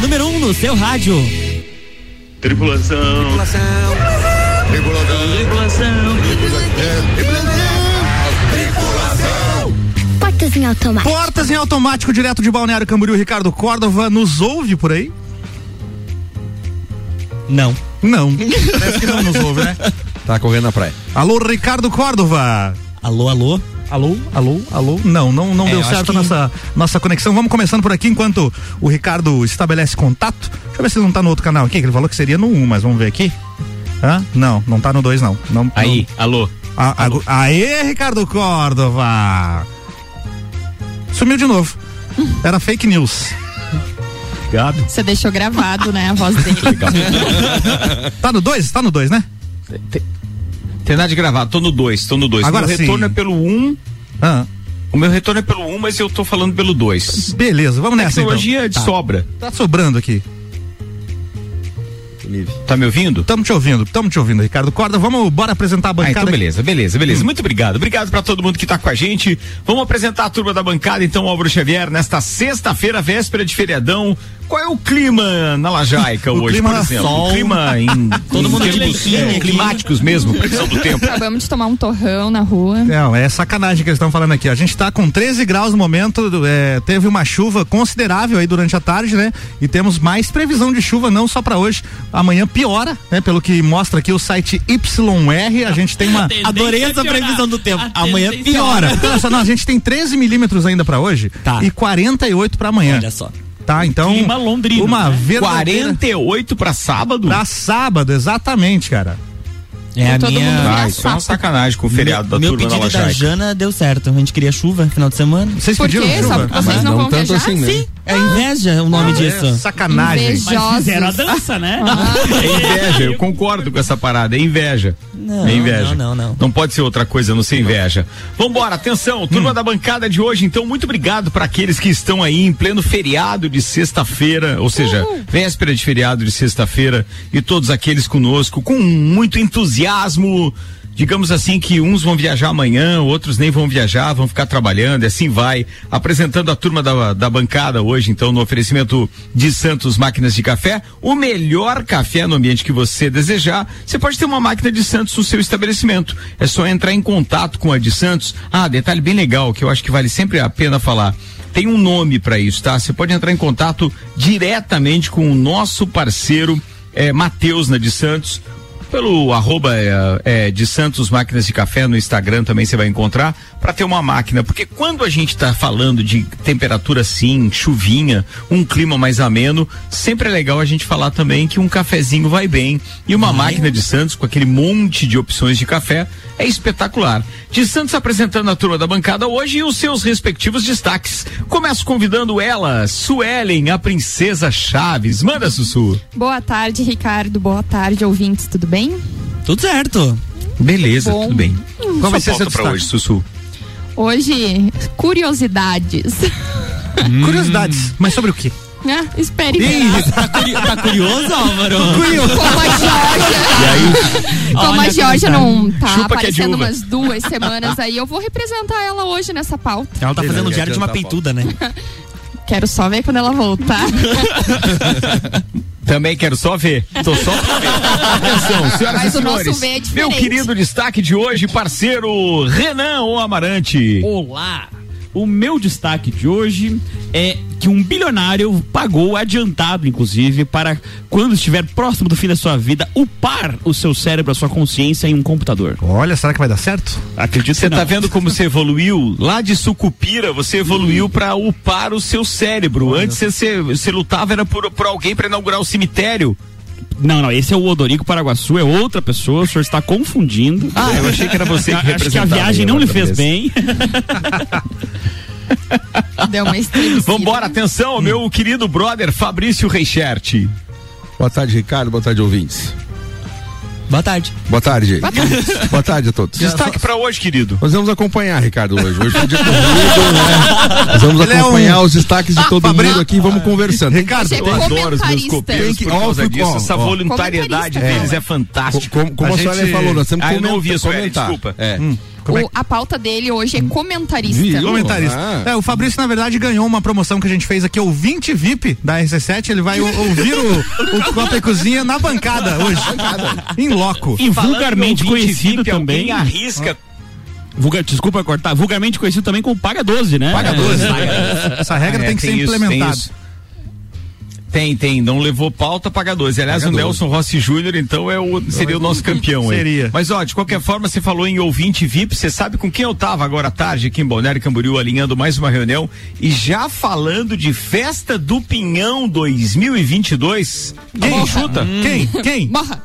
número 1 um no seu rádio. Tripulação. Tripulação. Tripulação. Tripulação. Portas em automático. Portas em automático, direto de Balneário Camboriú, Ricardo Córdova, nos ouve por aí? Não. Não. Parece que não nos ouve, né? Tá correndo na praia. Alô, Ricardo Córdova. Alô, alô. Alô, alô, alô. Não, não, não É, deu certo a que- nossa, nossa conexão. Vamos começando por aqui enquanto o Ricardo estabelece contato. Deixa eu ver se ele não tá no outro canal aqui, que ele falou que seria no 1, mas vamos ver aqui. Hã? Não, não tá no 2 não. não Aí, alô. A, a, aê, Ricardo Córdova! Sumiu de novo. Era fake news. Obrigado. Você deixou gravado, né, a voz dele. Tá no 2? Tá no 2, né? Tem nada de gravar, tô no 2, tô no 2. Agora meu retorno é pelo 1. Um, Ah, o meu retorno é pelo 1, um, mas eu tô falando pelo 2. beleza, vamos nessa então. Tecnologia de Tá. sobra. Tá sobrando aqui. Tá me ouvindo? Tamo te ouvindo, tamo te ouvindo, Ricardo Corda. Vamos, bora apresentar a Ah, bancada. então beleza, beleza, beleza. Muito obrigado. Obrigado pra todo mundo que tá com a gente. Vamos apresentar a turma da bancada, então, Álvaro Xavier, nesta sexta-feira, véspera de feriadão. Qual é o clima na Lajaica O hoje, clima por exemplo? sol. O clima em, Todo mundo de é, climáticos mesmo, previsão do tempo. Acabamos de tomar um torrão na rua. Não, é sacanagem que eles estão falando aqui. A gente tá com 13 graus no momento, é, teve uma chuva considerável aí durante a tarde, né? E temos mais previsão de chuva, não só pra hoje. Amanhã piora, né? Pelo que mostra aqui o site YR, a gente tem uma. Adorei essa previsão do tempo. Amanhã piora. Olha só, não, a gente tem 13 milímetros ainda pra hoje Tá. e 48 pra amanhã. Olha só. Tá, então. Clima londrino, Uma né? verdadeira. 48 pra sábado? Pra sábado, exatamente, cara. É a minha. Ah, isso é uma sacanagem com o feriado da meu turma da pedido da. Jana deu certo. A gente queria chuva final de semana. Vocês Por pediram quê? chuva? Porque vocês não, Não vão tanto viajar? assim, né? Sim. É inveja o nome É, disso. sacanagem. Inveja. Mas fizeram a dança, né? É inveja, eu concordo com essa parada, é inveja. Não, é inveja. não, não, não. Não pode ser outra coisa, a não ser inveja. Vambora, atenção, turma da bancada de hoje, então, muito obrigado para aqueles que estão aí em pleno feriado de sexta-feira, ou seja, véspera de feriado de sexta-feira, e todos aqueles conosco com muito entusiasmo. Digamos assim que uns vão viajar amanhã, outros nem vão viajar, vão ficar trabalhando, e assim vai. Apresentando a turma da, da bancada hoje, então, no oferecimento de Santos Máquinas de Café, o melhor café no ambiente que você desejar. Você pode ter uma máquina de Santos no seu estabelecimento. É só entrar em contato com a de Santos. Ah, detalhe bem legal, que eu acho que vale sempre a pena falar. Tem um nome para isso, tá? Você pode entrar em contato diretamente com o nosso parceiro, é, Matheus na de Santos pelo arroba é, é, de Santos Máquinas de Café no Instagram também você vai encontrar para ter uma máquina, porque quando a gente está falando de temperatura assim, chuvinha, um clima mais ameno, sempre é legal a gente falar também que um cafezinho vai bem e uma máquina de Santos com aquele monte de opções de café é espetacular. De Santos apresentando a turma da bancada hoje e os seus respectivos destaques. Começo convidando ela, Suelen, a princesa Chaves. Manda, Sussu. Boa tarde, Ricardo. Boa tarde, ouvintes. Tudo bem? Tudo certo. Beleza, Bom. tudo bem. Qual vai ser pauta pra destaque? hoje, Sussu? Hoje, curiosidades. Curiosidades, mas sobre o quê? Ah, espere Ih. Tá, curi- tá curioso, Álvaro? Como a Georgia. Como a Georgia não tá Chupa que é aparecendo uva. umas duas semanas aí, eu vou representar ela hoje nessa pauta. Ela tá fazendo o diário de uma peituda, né? Quero só ver quando ela voltar. Também quero só ver. Tô só pra ver. Atenção, senhoras Mas e senhores. é meu querido destaque de hoje, parceiro Renan ou Amarante. Olá! O meu destaque de hoje é que um bilionário pagou adiantado, inclusive, para quando estiver próximo do fim da sua vida, upar o seu cérebro, a sua consciência em um computador. Olha, será que vai dar certo? Acredito Você que tá não. vendo como você evoluiu? Lá de Sucupira, você evoluiu pra upar o seu cérebro. Antes você, você, lutava era por, por alguém pra inaugurar o cemitério. Não, não, esse é o Odorico Paraguaçu, é outra pessoa, o senhor está confundindo. Ah, eu achei que era você que Acho que a viagem não lhe fez vez. bem. Deu uma. Vambora, atenção, meu querido brother Fabrício Reichert. Boa tarde, Ricardo. Boa tarde, ouvintes. Boa tarde. Boa tarde. Boa tarde, a todos. Destaque pra hoje, querido. Nós vamos acompanhar, Ricardo, hoje. Hoje foi dia corrido, né? Nós vamos Ele é acompanhar um- os destaques de todo Fabrício- mundo aqui e vamos conversando. Ricardo, Eu adoro os meus copeiros Tem que- por ó, causa ó, disso. Essa ó. voluntariedade deles fala. é fantástica. Como, como A a, senhora gente- falou, nós temos Ah, que eu não comentar- ouvi a comentar. desculpa. É. Como é O- a pauta dele hoje é comentarista. Viu? Comentarista. Ah. É, o Fabrício, na verdade, ganhou uma promoção que a gente fez aqui, ouvinte VIP da RC7. Ele vai o- ouvir o, o Copa e Cozinha na bancada hoje. Em loco. E vulgarmente conhecido VIP, também. Arrisca Vulga, desculpa cortar. Vulgarmente conhecido também como Paga 12, né? Paga 12. É. Essa regra É, tem que ser isso, implementada. Tem, tem. Não levou pauta, paga 12. Aliás, Paga o 12. Nelson Rossi Júnior, então, é o, seria o nosso campeão aí. Seria. Mas, ó, de qualquer forma, você falou em ouvinte VIP. Você sabe com quem eu tava agora à tarde aqui em Balneário Camboriú, alinhando mais uma reunião e já falando de Festa do Pinhão 2022. Quem Morra. chuta? Quem? Quem? Morra.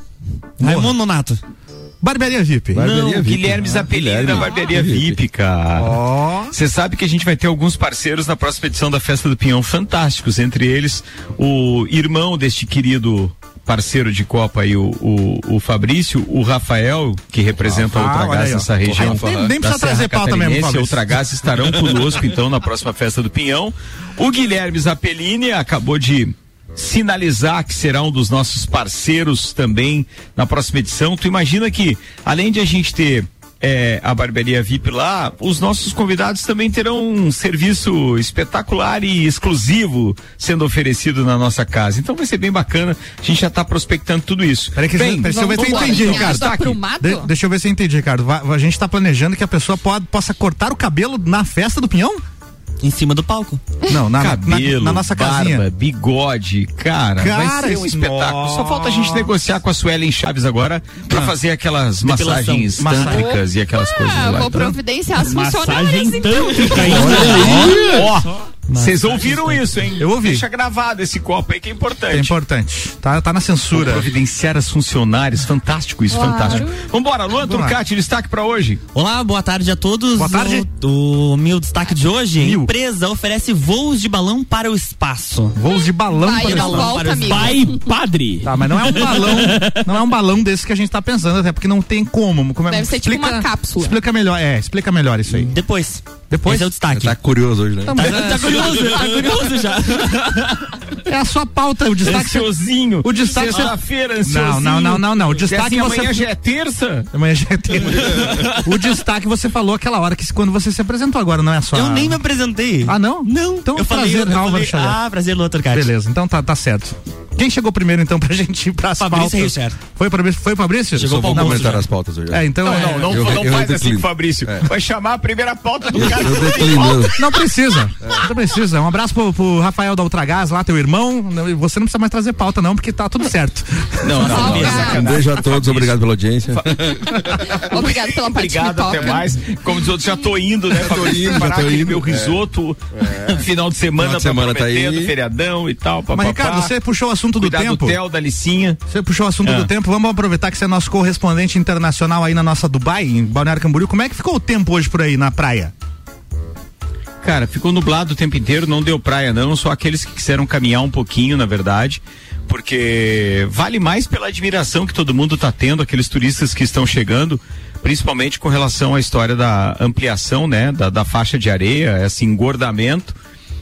Raimundo Nonato. Barbearia VIP. Barbearia Não, VIP. Guilherme Zappellini Guilherme. da Barbearia Ah, VIP, cara. Você sabe que a gente vai ter alguns parceiros na próxima edição da Festa do Pinhão fantásticos, entre eles o irmão deste querido parceiro de Copa aí, o, o, o Fabrício, o Rafael, que representa Ah, a Ultragás nessa região. Nem- nem precisa Serra trazer pauta mesmo, Fabrício. A Ultragás estarão conosco então na próxima Festa do Pinhão. O Guilherme Zappellini acabou de sinalizar que será um dos nossos parceiros também na próxima edição. Tu imagina que, além de a gente ter é, a barbearia VIP lá, os nossos convidados também terão um serviço espetacular e exclusivo sendo oferecido na nossa casa. Então vai ser bem bacana. A gente já está prospectando tudo isso. Peraí, que, Bem, deixa eu ver se eu entendi. Ricardo. Tá? De- deixa eu ver se eu entendi, Ricardo. A gente tá planejando que a pessoa pode, possa cortar o cabelo na festa do pinhão? Em cima do palco. Não, na, na- cabelo, na, nossa barba, casinha. bigode, cara, Cara, vai ser um espetáculo. Só falta a gente Nossa. negociar com a Suelen Chaves agora pra fazer aquelas Depilação. massagens Massa- tântricas e aquelas coisas Ah, lá. vou Então, providenciar as Massagem funcionárias, então. tântrica aí. Ó, vocês ouviram isso, hein? Eu ouvi. Deixa gravado esse copo aí que é importante. É importante. Tá, tá na Vou censura. providenciar as funcionárias, fantástico isso, Claro. fantástico. Vambora, Luan. Turcati, destaque pra hoje. Olá, boa tarde a todos. Boa tarde. O, o meu destaque de hoje: Mil. empresa oferece voos de balão para o espaço. Voos de balão Vai, para não balão. volta, para os amigo. Pai padre. Tá, mas não é um balão, não é um balão desse que a gente tá pensando, até porque não tem como. como é- Deve ser tipo uma cápsula. Explica melhor, é, explica melhor isso aí. Depois. Depois? Esse é o destaque. Tá curioso hoje, né? Então, Tá, mas é, tá curioso, tá curioso já. é a sua pauta, o destaque. Ansiosinho. O destaque- Sexta-feira, ansiosinho. Não, não, não, não, não. O destaque assim, você- amanhã já é terça. Amanhã já tem. o destaque você falou aquela hora que quando você se apresentou agora, não é só. Eu nem me apresentei. Ah, não? Não. Então, eu falei, prazer, eu Álvaro falei. Ah, prazer, Luan Turcati. Beleza, então tá, tá certo. Quem chegou primeiro então pra gente ir pras Fabrício pautas? Richard. Foi Fabrício? Foi Fabrício? Chegou Só vou Não, comentar já. as pautas hoje. É, então Não, é- não, não, eu- não eu faz assim declino. com o Fabrício. Vai chamar a primeira pauta do cara. Eu declino. Não precisa. Não precisa. Um abraço pro, pro Rafael da Ultragás lá, teu irmão. Não, Você não precisa mais trazer pauta, não, porque tá tudo certo. Não, não, não. Salgado. Um beijo a todos, obrigado pela audiência. Obrigado pela de Obrigado, até mais. Como diz outros, já tô indo, né? tô Fabrício? indo, já tô indo. meu risoto. Final de semana, Final de semana tá aí. prometendo, feriadão e tal. Mas. Ricardo, você puxou o assunto do tempo. do Theo, da Licinha. Você puxou o assunto Ah. do tempo. Vamos aproveitar que você é nosso correspondente internacional aí na nossa Dubai, em Balneário Camboriú. Como é que ficou o tempo hoje por aí na praia? Cara, ficou nublado o tempo inteiro, não deu praia não, só aqueles que quiseram caminhar um pouquinho, na verdade, porque vale mais pela admiração que todo mundo tá tendo, aqueles turistas que estão chegando, principalmente com relação à história da ampliação, né, da, da faixa de areia, esse engordamento.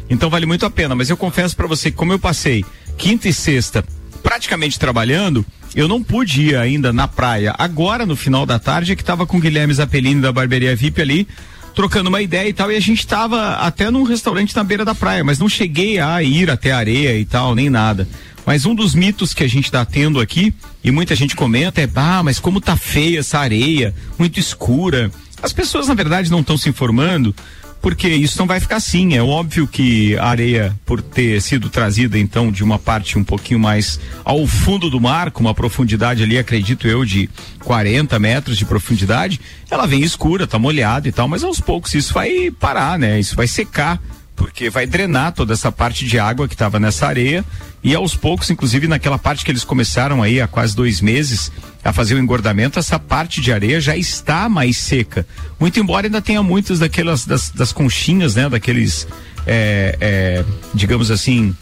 Então vale muito a pena, mas eu confesso para você que como eu passei quinta e sexta praticamente trabalhando, eu não pude ir ainda na praia. Agora, no final da tarde, é que tava com o Guilherme Zappellini da Barbearia VIP ali, trocando uma ideia e tal, e a gente tava até num restaurante na beira da praia, mas não cheguei a ir até a areia e tal, nem nada. Mas um dos mitos que a gente tá tendo aqui, e muita gente comenta, é, ah, mas como tá feia essa areia, muito escura. As pessoas, na verdade, não estão se informando, porque isso não vai ficar assim. É óbvio que a areia, por ter sido trazida então de uma parte um pouquinho mais ao fundo do mar, com uma profundidade ali, acredito eu, de 40 metros de profundidade, ela vem escura, tá molhada e tal, mas aos poucos isso vai parar, né? Isso vai secar porque vai drenar toda essa parte de água que estava nessa areia e aos poucos, inclusive naquela parte que eles começaram aí há quase dois meses a fazer o engordamento, essa parte de areia já está mais seca. Muito embora ainda tenha muitas daquelas das, das conchinhas, né? Daqueles, é, é, digamos assim,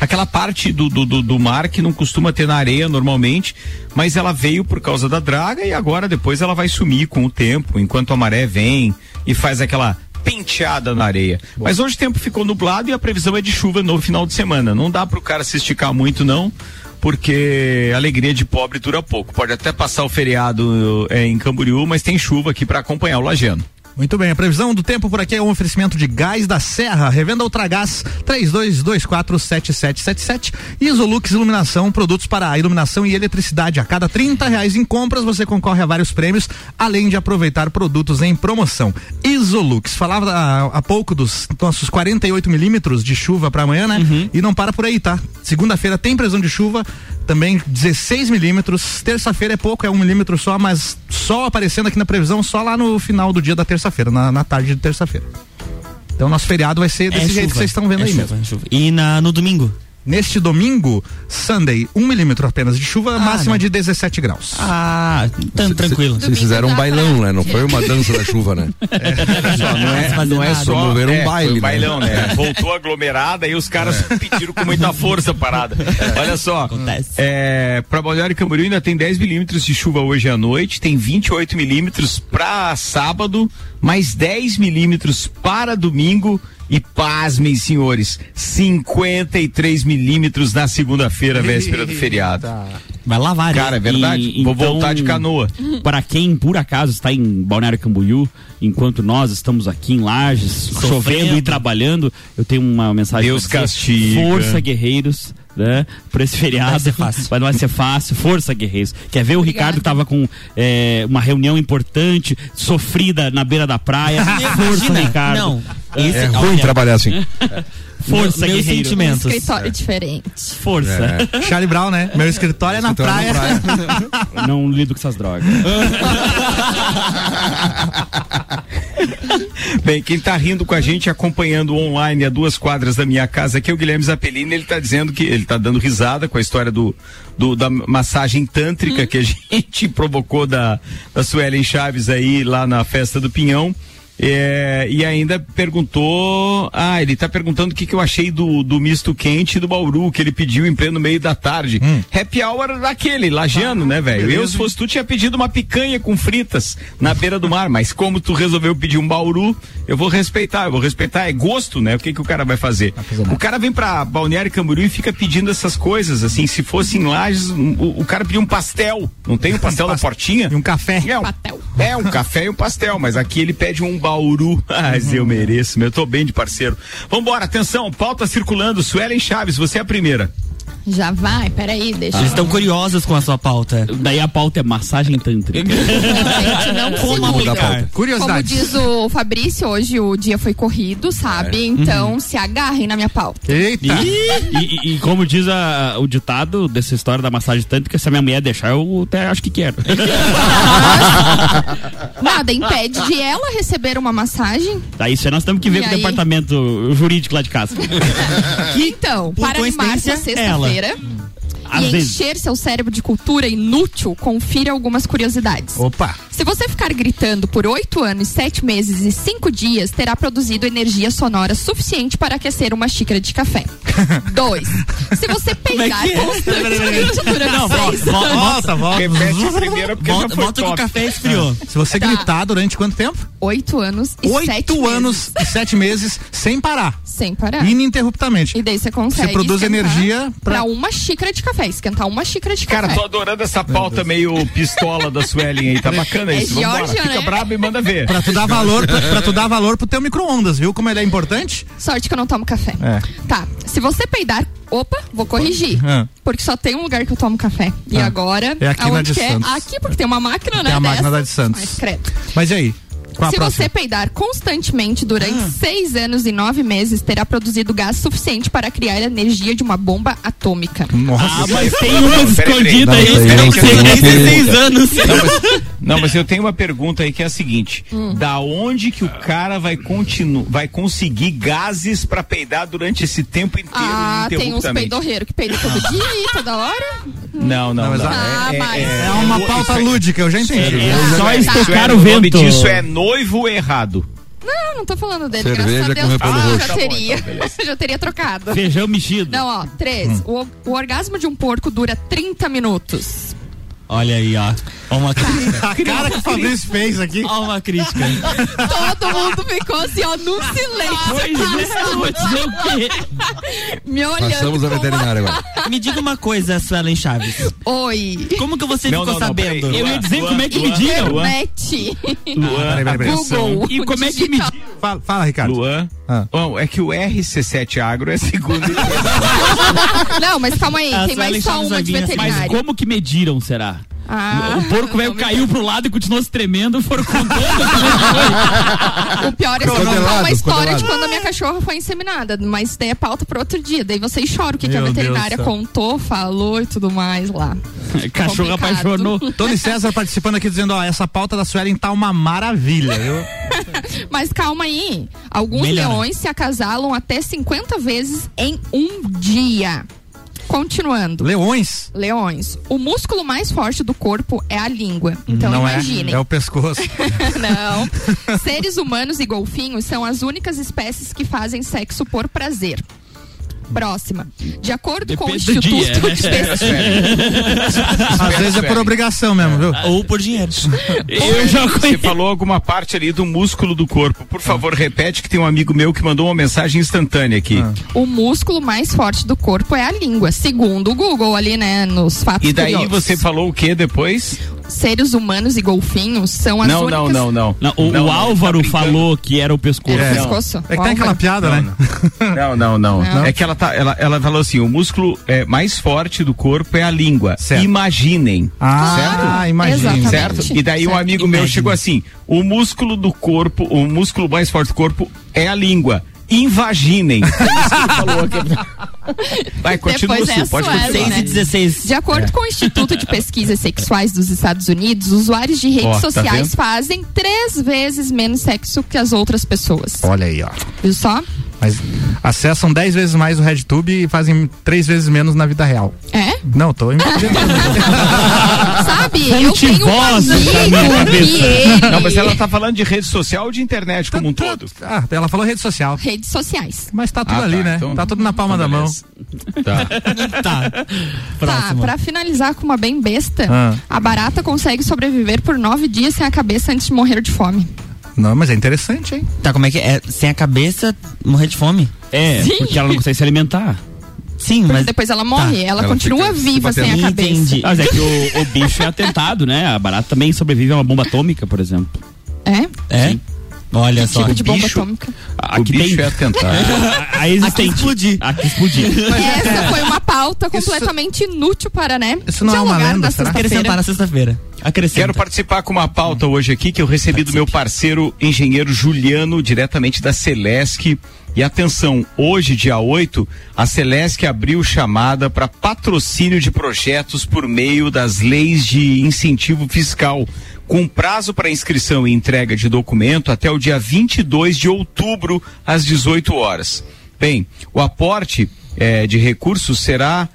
aquela parte do, do, do, do mar que não costuma ter na areia normalmente, mas ela veio por causa da draga e agora depois ela vai sumir com o tempo, enquanto a maré vem e faz aquela penteada na areia. Mas hoje o tempo ficou nublado e a previsão é de chuva no final de semana. Não dá para o cara se esticar muito não, porque a alegria de pobre dura pouco. Pode até passar o feriado é, em Camboriú, mas tem chuva aqui para acompanhar o Lajano. Muito bem, a previsão do tempo por aqui é um oferecimento de gás da Serra, revenda Ultragás 32247777 Isolux Iluminação, produtos para iluminação e eletricidade. A cada 30 reais em compras você concorre a vários prêmios, além de aproveitar produtos em promoção. Isolux, falava há, há pouco dos nossos 48 milímetros de chuva para amanhã, né? E não para por aí, tá? Segunda-feira tem previsão de chuva, também 16 milímetros. Terça-feira é pouco, é um milímetro só, mas só aparecendo aqui na previsão só lá no final do dia da terça-feira, na, na tarde de terça-feira. Então nosso feriado vai ser desse É jeito chuva. que vocês estão vendo É aí chuva, mesmo. é chuva. E na, no domingo? Neste domingo, Sunday, um milímetro apenas de chuva, máxima não. de 17 graus. Ah, tão tranquilo. Vocês fizeram um bailão, né? Não foi uma dança da chuva, né? Só, não é, fazer não é nada. só Promoveram um é, baile, foi né? bailão, né? Voltou aglomerada e os caras pediram com muita força a parada. Olha só, Acontece. é, para Balneário Camboriú ainda tem 10 milímetros de chuva hoje à noite, tem 28 milímetros para sábado, mais 10 milímetros para domingo. E pasmem, senhores, 53 milímetros na segunda-feira, véspera do feriado. Vai lavar, né? Cara, é verdade. E- Vou então- voltar de canoa. Para quem por acaso está em Balneário Camboriú, enquanto nós estamos aqui em Lages, chovendo e trabalhando, eu tenho uma mensagem. Deus castiga. Força, guerreiros. Né? Por esse feriado. Vai ser fácil. Mas não vai ser fácil. Força, guerreiros. Quer ver o Ricardo que tava com é, uma reunião importante, sofrida na beira da praia. Força, Ricardo. Não, esse, É ruim olha, trabalhar assim. Força, meus guerreiro. Um sentimentos. escritório diferente. Força. Charlie Brown, né? Meu escritório é na Escritório praia. na Não lido com essas drogas. Bem, quem tá rindo com a gente, acompanhando online a duas quadras da minha casa, aqui é o Guilherme Zappellini, ele tá dizendo que ele tá dando risada com a história do, do- da massagem tântrica que a gente provocou da, da Suelen Chaves aí lá na festa do Pinhão. É, e ainda perguntou. Ah, ele tá perguntando o que, que eu achei do, do misto quente do Bauru, que ele pediu em pleno meio da tarde. Happy hour daquele, lajeando, né, velho? Eu, se fosse tu, tinha pedido uma picanha com fritas na beira do mar, mas como tu resolveu pedir um Bauru, eu vou respeitar, eu vou respeitar. É gosto, né? O que, que o cara vai fazer? O cara vem pra Balneário Camboriú e fica pedindo essas coisas, assim. Se fosse em Lages, um- o, o cara pediu um pastel. Não tem um pastel na portinha? E um café. É um, é, um café e um pastel, mas aqui ele pede um bauru. Mas eu mereço, meu, eu tô bem de parceiro. Vambora, atenção, pauta circulando, Suelen Chaves, você é a primeira. Já vai, peraí, deixa Eles eu. estão curiosos com a sua pauta. Daí a pauta é massagem tântrica. Gente, não Como aplicar? pauta. Como diz o Fabrício, hoje o dia foi corrido, sabe? Então se agarrem na minha pauta. Eita. E, e- e como diz a- o ditado dessa história da massagem tântrica, se a minha mulher deixar, eu até acho que quero. Nada impede de ela receber uma massagem. Daí isso aí nós temos que ver E com o aí? departamento jurídico lá de casa. Então, por para animar coincidência, sua sexta-feira Às e vezes. encher seu cérebro de cultura inútil, confira algumas curiosidades. Opa. Se você ficar gritando por oito anos, sete meses e cinco dias, terá produzido energia sonora suficiente para aquecer uma xícara de café. Dois. Se você peidar que é? constantemente durante Não, seis volta, anos, Volta, volta. Repete a primeira porque já Volta, foi volta que o café esfriou. Se você Tá. gritar durante quanto tempo? oito anos e sete Oito meses. anos e sete meses sem parar. Sem parar. Ininterruptamente. E daí você consegue. Você produz energia pra- pra uma xícara de café. Esquentar uma xícara de Cara, café. tô adorando essa pauta meio pistola da Suelen aí, tá bacana É isso. Vambora, Georgia, fica né? brabo e manda ver. Pra tu dar valor, pra, pra tu dar valor pro teu micro-ondas, viu como ele é importante? Sorte que eu não tomo café. É. Tá. Se você peidar. Opa, vou corrigir. Ah. Porque só tem um lugar que eu tomo café. E Ah. agora. É aqui na aonde de que é? Santos. Aqui, porque tem uma máquina, né? a máquina dessas. da de Santos. Mas credo. Mas e aí? Qual Se próxima? você peidar constantemente durante seis anos e nove meses, terá produzido gás suficiente para criar a energia de uma bomba atômica. Nossa. Ah, mas tem uma escondida Não, aí. Não sei. que- Tem que- 16 anos. Não mas, não, mas eu tenho uma pergunta aí que é a seguinte: Hum. da onde que o cara vai continuar, vai conseguir gases pra peidar durante esse tempo inteiro Ah, tem uns peidorreiros que peidam todo dia, toda hora. Não, não, Não, não. Ah, mas- É uma pauta lúdica, eu já entendi. É só Suelen, estocar o O nome vento. disso é noivo errado. Não, não tô falando dele. Cerveja graças a Deus. Ah, roxo. já Tá bom, teria. então, já teria trocado. Feijão mexido. Não, ó, três. O, o orgasmo de um porco dura 30 minutos. Olha aí, ó. Ó uma crítica. A cara que o Fabrício fez aqui. Ó uma crítica. Todo mundo ficou assim, ó, num silêncio. Pois é, vou dizer o quê? Me olhando. Passamos a com uma- veterinária agora. Me diga uma coisa, Suelen Chaves. Oi. Como que você Não, ficou não, não, sabendo? peraí. Eu ia dizer Luan, como é que Luan, mediam. Internet. Luan, Peraí, peraí, peraí. Google. E como é que mediam? Fala, fala, Ricardo. Luan. Ah. Bom, é que o RC7 Agro é segundo. Não, mas calma aí. A Tem mais Suelen só Chaves uma de assim. Mas como que mediram, será? Ah, o porco velho caiu pro lado e continuou se tremendo, foram contando. O pior é se contar uma história congelado. de quando a minha cachorra foi inseminada. Mas daí é pauta para outro dia. Daí vocês choram o que, que a veterinária Deus contou, falou e tudo mais lá. Cachorro apaixonou. Tony César participando aqui dizendo, ó, essa pauta da Suelen tá uma maravilha, viu? Mas calma aí. Alguns Melhora. leões se acasalam até 50 vezes em um dia. Continuando. Leões. Leões. O músculo mais forte do corpo é a língua. Então não imaginem. é, é o pescoço. Não. Seres humanos e golfinhos são as únicas espécies que fazem sexo por prazer. Próxima. De acordo com o Depende Instituto dia, né? de Pesquisa. Às vezes é por obrigação mesmo, viu? Ou por dinheiro. Eu já Você falou alguma parte ali do músculo do corpo. Por favor, repete que tem um amigo meu que mandou uma mensagem instantânea aqui. O músculo mais forte do corpo é a língua, segundo o Google ali, né, nos fatos E daí curiosos. você falou o que depois? Seres humanos e golfinhos são as Não, únicas... não, não, não. Não, o, Não, o não, Álvaro tá falou que era o pescoço. Era o Não. pescoço? É que tem aquela piada, né? Não, não, não. Não. É que ela tá, ela, ela falou assim, o músculo é, mais forte do corpo é a língua. Certo. Imaginem. Ah, imagina. Exatamente. Certo? E daí um Certo. amigo meu Imagine. chegou assim: o músculo do corpo, o músculo mais forte do corpo é a língua. Invaginem. É. Vai, continua, Depois é Su, pode continuar. né? 6 e 16. De acordo com o Instituto de Pesquisas Sexuais dos Estados Unidos, usuários de redes Ó, tá sociais vendo? fazem três vezes menos sexo que as outras pessoas. Olha aí, ó. Viu só? Mas acessam 10 vezes mais o RedTube e fazem três vezes menos na vida real. É? Não, tô. Sabe? Eu tenho um amigo que ele... Não, mas ela tá falando de rede social ou de internet como um todo? ah, ela falou rede social. Redes sociais. Mas tá tudo Ah, ali, tá, né? então- tá tudo na palma então da mão. Tá. Tá. Tá, Próximo. pra finalizar com uma bem besta, Ah. a barata consegue sobreviver por nove dias sem a cabeça antes de morrer de fome. Não, mas é interessante, hein? Tá, como é que é? Sem a cabeça, morrer de fome? É, Sim. porque ela não consegue se alimentar. Sim, Porque mas. depois ela morre, ela, Ela continua fica se viva sem a cabeça. Entendi. Mas é que o, o bicho é atentado, né? A barata também sobrevive a uma bomba atômica, por exemplo. É? É? Olha só. Tipo de bomba bicho- atômica. o Aqui bicho tem. é atentado. A, a existente. Aqui explodir. Aqui explodir. Essa foi uma pauta completamente inútil para, né? Isso não é uma lenda, será? sexta-feira. Acrescentar na sexta-feira. Acrescenta. Quero participar com uma pauta hoje aqui que eu recebi do meu parceiro engenheiro Juliano, diretamente da Celesc. E atenção, hoje, dia 8, a Celesc abriu chamada para patrocínio de projetos por meio das leis de incentivo fiscal, com prazo para inscrição e entrega de documento até o dia 22 de outubro, às 18 horas. Bem, o aporte eh, de recursos será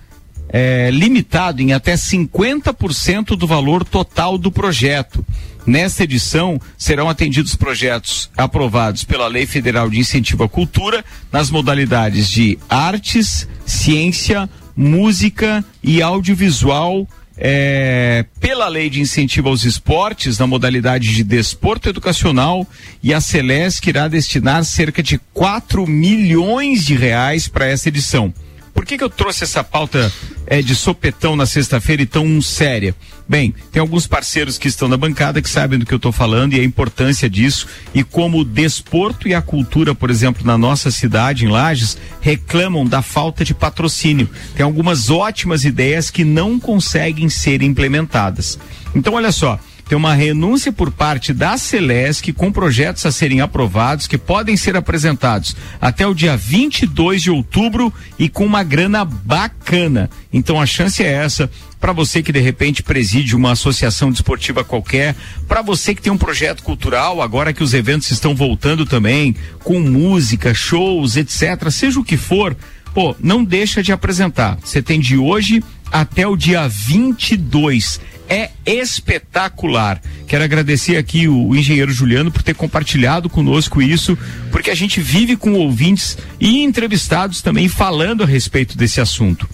é, limitado em até 50% do valor total do projeto. Nesta edição, serão atendidos projetos aprovados pela Lei Federal de Incentivo à Cultura nas modalidades de artes, ciência, música e audiovisual. É, pela lei de incentivo aos esportes, na modalidade de desporto educacional, e a Celesc irá destinar cerca de 4 milhões de reais para essa edição. Por que, que eu trouxe essa pauta é, de sopetão na sexta-feira e tão séria? Bem, tem alguns parceiros que estão na bancada que sabem do que eu estou falando e a importância disso e como o desporto e a cultura, por exemplo, na nossa cidade, em Lages, reclamam da falta de patrocínio. Tem algumas ótimas ideias que não conseguem ser implementadas. Então, olha só, tem uma renúncia por parte da Celesc com projetos a serem aprovados que podem ser apresentados até o dia 22 de outubro e com uma grana bacana. Então a chance é essa para você que de repente preside uma associação desportiva qualquer, para você que tem um projeto cultural, agora que os eventos estão voltando também, com música, shows, etc, seja o que for, pô, não deixa de apresentar. Você tem de hoje até o dia 22 é espetacular. Quero agradecer aqui o, engenheiro Juliano por ter compartilhado conosco isso, porque a gente vive com ouvintes e entrevistados também falando a respeito desse assunto.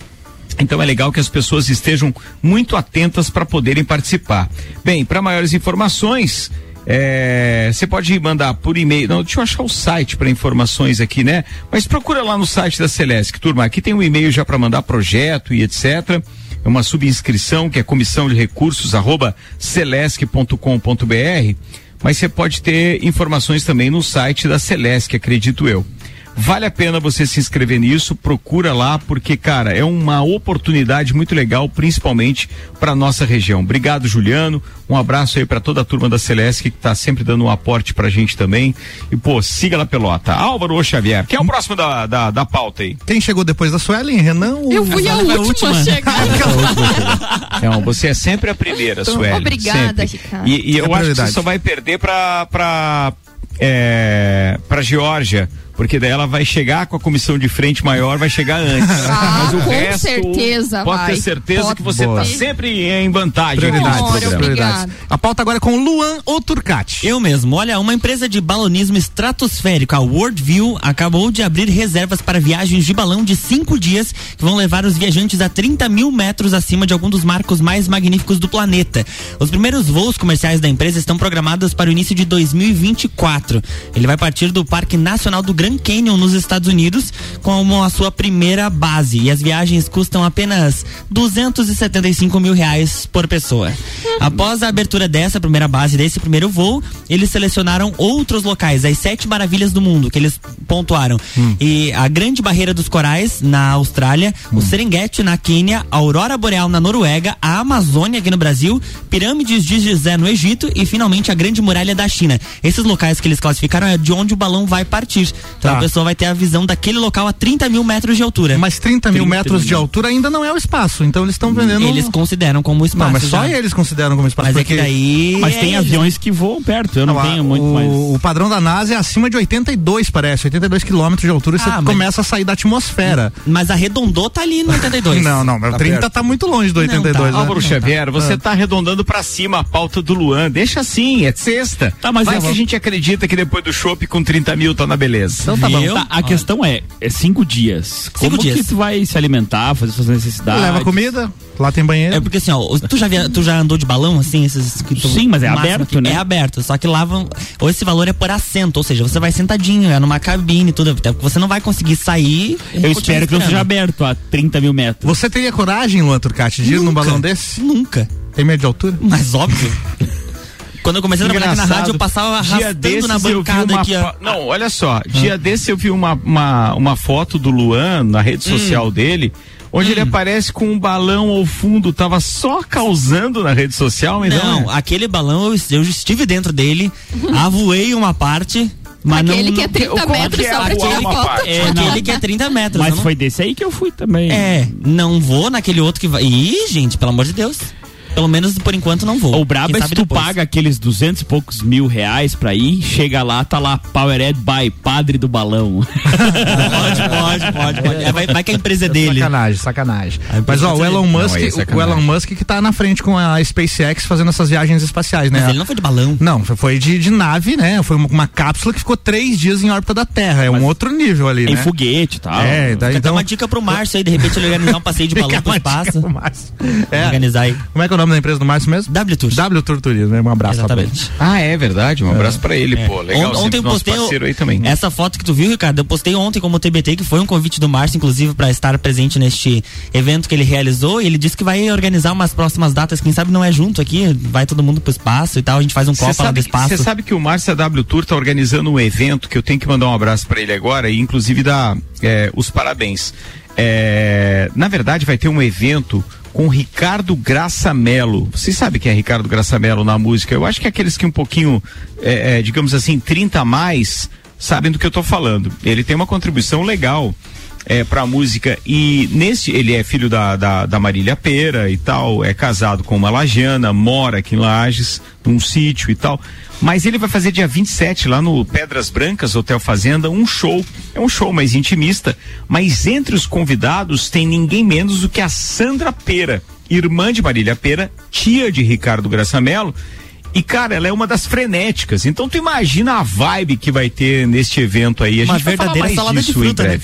Então é legal que as pessoas estejam muito atentas para poderem participar. Bem, para maiores informações, É, Você pode mandar por e-mail. Não, deixa eu achar o site para informações aqui, né? Mas procura lá no site da Celesc, turma. Aqui tem um e-mail já para mandar projeto e etc. É uma subinscrição que é comissão de recursos arroba celesc.com.br. Mas você pode ter informações também no site da Celesc, acredito eu. Vale a pena você se inscrever nisso, procura lá, porque, cara, é uma oportunidade muito legal, principalmente para nossa região. Obrigado, Juliano. Um abraço aí para toda a turma da Celeste que tá sempre dando um aporte pra gente também. E, pô, siga lá pelota. Álvaro Xavier, quem é o próximo da, da, da pauta aí? Quem chegou depois da Suelen? Renan? ou- Eu fui a a última, última. a chegar. Não, você é sempre a primeira, Então, Sueli. obrigada, sempre. Ricardo. E, e eu É acho que você só vai perder pra, pra, é, pra Geórgia, porque daí ela vai chegar com a comissão de frente maior, vai chegar antes. Ah, Mas o com resto, certeza pode vai. ter certeza Pode que você Boa. tá sempre em vantagem. Prioridades, Ora, prioridades. A pauta agora é com Luan Oturcati. Eu mesmo. Olha, uma empresa de balonismo estratosférico, a Worldview, acabou de abrir reservas para viagens de balão de cinco dias que vão levar os viajantes a 30 mil metros acima de algum dos marcos mais magníficos do planeta. Os primeiros voos comerciais da empresa estão programados para o início de 2024. Ele vai partir do Parque Nacional do Grand Canyon, nos Estados Unidos, como a sua primeira base. E as viagens custam apenas 275 mil reais por pessoa. Após a abertura dessa primeira base, desse primeiro voo, eles selecionaram outros locais, as sete maravilhas do mundo, que eles pontuaram. E a Grande Barreira dos Corais, na Austrália, o Serengeti, na Quênia, a Aurora Boreal, na Noruega, a Amazônia, aqui no Brasil, Pirâmides de Gizé, no Egito e, finalmente, a Grande Muralha da China. Esses locais que eles classificaram é de onde o balão vai partir. Então Tá. a pessoa vai ter a visão daquele local a 30 mil metros de altura. Mas 30 mil 30 metros de mil. altura ainda não é o espaço, então eles estão vendendo. Eles consideram como espaço. Não, mas só já. eles consideram como espaço. Mas é porque que daí. Mas tem é- aviões que voam perto, eu não, Não, tenho muito o, mais. o padrão da NASA é acima de 82, parece. 82 quilômetros de altura, você Ah, mas- começa a sair da atmosfera. Mas arredondou tá ali no 82. Não, não, o 30 perto. tá muito longe do 82. tá. né? Álvaro Xavier, você tá arredondando pra cima a pauta do Luan. Deixa assim, é sexta. Tá, mas Vai eu que a gente acredita que depois do chopp com 30 mil tá na beleza. Então tá bom. Viu? Tá, a questão é, é cinco dias. Como dias. que tu vai se alimentar, fazer suas necessidades? Leva comida, lá tem banheiro. É porque assim, ó, tu já, via- tu já andou de balão, assim, esses que tu- Sim, mas é aberto, que- né? É aberto, só que lá vão, ou esse valor é por assento, ou seja, você vai sentadinho, é numa cabine, tudo, até porque você não vai conseguir sair. Eu espero que não seja aberto a 30 mil metros. Você teria coragem, Luan Turcati, de ir num balão desse? Nunca. Tem medo de altura? Mas óbvio. Quando eu comecei a trabalhar aqui na rádio, eu passava arrastando na eu vi bancada uma aqui, ó. fo- Não, olha só. Dia desse eu vi uma, uma, uma foto do Luan na rede social dele, onde ele aparece com um balão ao fundo, tava só causando na rede social, mas Não, não. aquele balão eu, eu estive dentro dele, avoei uma parte, mas Aquele não, que é não- 30 como metros é só pra tirar foto. É, aquele que é 30 metros. Mas não- foi desse aí que eu fui também. É, não vou naquele outro que vai. Ih, gente, pelo amor de Deus. Pelo menos por enquanto não vou. O brabo é se tu depois. paga aqueles duzentos e poucos mil reais pra ir, chega lá, tá lá Powered by Padre do Balão. Pode, pode, pode, pode. É, vai, vai que a empresa é dele. Sacanagem, sacanagem. Aí Mas ó, o precisa Elon dele. Musk, Não, é o. Elon Musk que tá na frente com a SpaceX fazendo essas viagens espaciais, né? Mas ele não foi de balão. Não, foi de, de nave, né? Foi uma, uma cápsula que ficou três dias em órbita da Terra. É um outro nível ali, Tem né? foguete e tal. É, daí então. uma dica pro Márcio aí, de repente ele organizar um passeio de balão pro espaço. É. Organizar aí. Como é que é o nome da empresa do Márcio mesmo? W Tours. W Tour Turismo, né? Um abraço pra ele. Exatamente. Ah, é verdade. Um abraço pra ele, pô. Legal, ontem eu nosso postei o- parceiro aí também. essa foto que tu viu, Ricardo. Eu postei ontem como TBT, que foi um convite do Márcio, inclusive, pra estar presente neste evento que ele realizou. E ele disse que vai organizar umas próximas datas. Quem sabe não é junto aqui, vai todo mundo pro espaço e tal. A gente faz um Você copa lá do espaço. cê sabe que o Márcia W Tour tá organizando um evento que eu tenho que mandar um abraço pra ele agora e inclusive dar é, os parabéns. É, na verdade, vai ter um evento com Ricardo Graça Mello. Vocês sabem quem é Ricardo Graça Mello na música? Eu acho que é aqueles que um pouquinho, é, é, digamos assim, 30 a mais, sabem do que eu tô falando. Ele tem uma contribuição legal é, pra música e nesse ele é filho da, da, da Marília Pera e tal, é casado com uma lagiana, mora aqui em Lages, num sítio e tal. Mas ele vai fazer dia 27 lá no Pedras Brancas, Hotel Fazenda, um show. É um show mais intimista, mas entre os convidados tem ninguém menos do que a Sandra Pera, irmã de Marília Pera, tia de Ricardo Graçamelo. E, cara, ela é uma das frenéticas. Então, tu imagina a vibe que vai ter neste evento aí. A Uma gente vai falar verdadeira mais disso em né?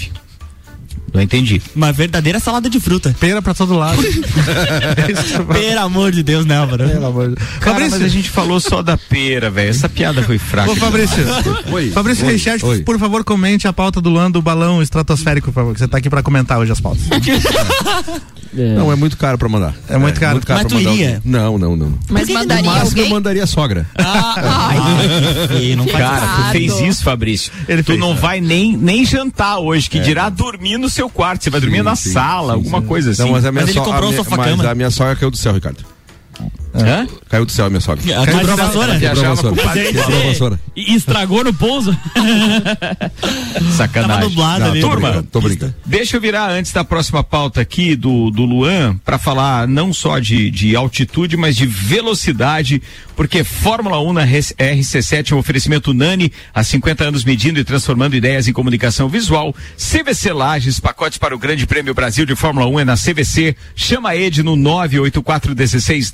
Não entendi. Uma verdadeira salada de fruta. Pera pra todo lado. Pelo amor de Deus, né, Álvaro? Pelo amor de Cara, mas a gente falou só da pera, velho. Essa piada foi fraca. Ô Fabrício, Oi. Fabrício oi. por favor, comente a pauta do Luan do balão estratosférico, por favor, que você tá aqui pra comentar hoje as pautas. Não, é muito caro pra mandar. É muito caro. Mas pra tu mandar iria? alguém. Não, não, não. Mas No mandaria máximo eu alguém? mandaria a sogra. E não faz Cara, tu Errado. fez isso, Fabrício. Ele tu fez, não é. vai nem, nem jantar hoje, que dirá dormir no seu quarto. Você vai dormir Sim, na sim, sala, sim, alguma sim. coisa assim. Não, mas a minha Mas ele so- comprou a um minha, sofá-cama. Mas a minha sogra caiu do céu, Ricardo. Hã? Caiu do céu a minha sogra. Quebrou a vassoura? Quebrou a vassoura. E estragou no pouso? Tava Sacanagem. nublado Não, ali. tô Turma, brincando, tô brincando. Deixa eu virar antes da próxima pauta aqui do, do Luan para falar não só de, de altitude, mas de velocidade, porque Fórmula 1 na RC7 é um oferecimento Nani, há 50 anos medindo e transformando ideias em comunicação visual. CVC Lages, pacotes para o Grande Prêmio Brasil de Fórmula 1 é na CVC. Chama a Ed no 98416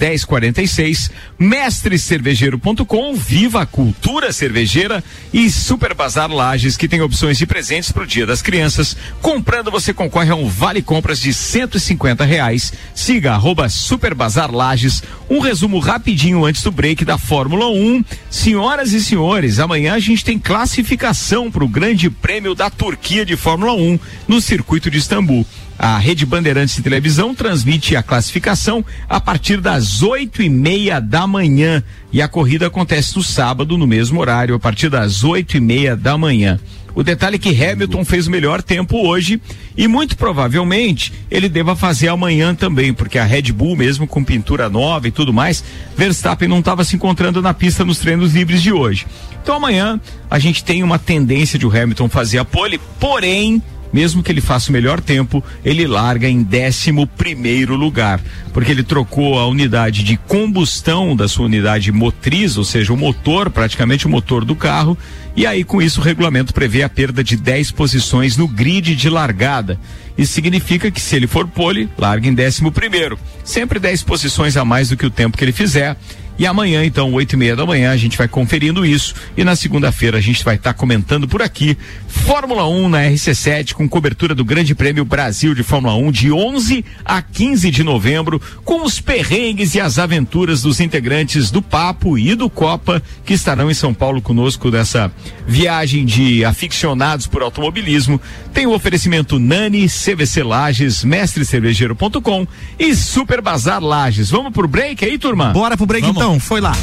1046. Mestrecervejeiro.com, viva a cultura cervejeira e Super Bazar Lages, que tem opções de presentes para o Dia das Crianças. Comprando, você concorre a um vale compras de 150 reais. Siga arroba Super Bazar Lages. Um resumo rapidinho antes do break da Fórmula 1. Senhoras e senhores, amanhã a gente tem classificação para o Grande Prêmio da Turquia de Fórmula 1 no circuito de Istambul. A Rede Bandeirantes de Televisão transmite a classificação a partir das oito e meia da manhã. E a corrida acontece no sábado, no mesmo horário, a partir das oito e meia da manhã. O detalhe é que Hamilton fez o melhor tempo hoje e muito provavelmente ele deva fazer amanhã também, porque a Red Bull, mesmo com pintura nova e tudo mais, Verstappen não estava se encontrando na pista nos treinos livres de hoje. Então amanhã a gente tem uma tendência de o Hamilton fazer a pole, porém mesmo que ele faça o melhor tempo, ele larga em 11 primeiro lugar, porque ele trocou a unidade de combustão da sua unidade motriz, ou seja, o motor, praticamente o motor do carro, e aí com isso o regulamento prevê a perda de 10 posições no grid de largada. Isso significa que se ele for pole, larga em 11 primeiro, sempre 10 posições a mais do que o tempo que ele fizer. E amanhã, então, oito e meia da manhã, a gente vai conferindo isso. E na segunda-feira a gente vai estar comentando por aqui Fórmula 1 na RC7, com cobertura do Grande Prêmio Brasil de Fórmula 1, de 11 a 15 de novembro, com os perrengues e as aventuras dos integrantes do Papo e do Copa, que estarão em São Paulo conosco nessa viagem de aficionados por automobilismo. Tem o oferecimento Nani, CVC Lages, mestrecervejeiro.com e Super Bazar Lages. Vamos pro break aí, turma? Bora pro break Vamos. Então, foi lá.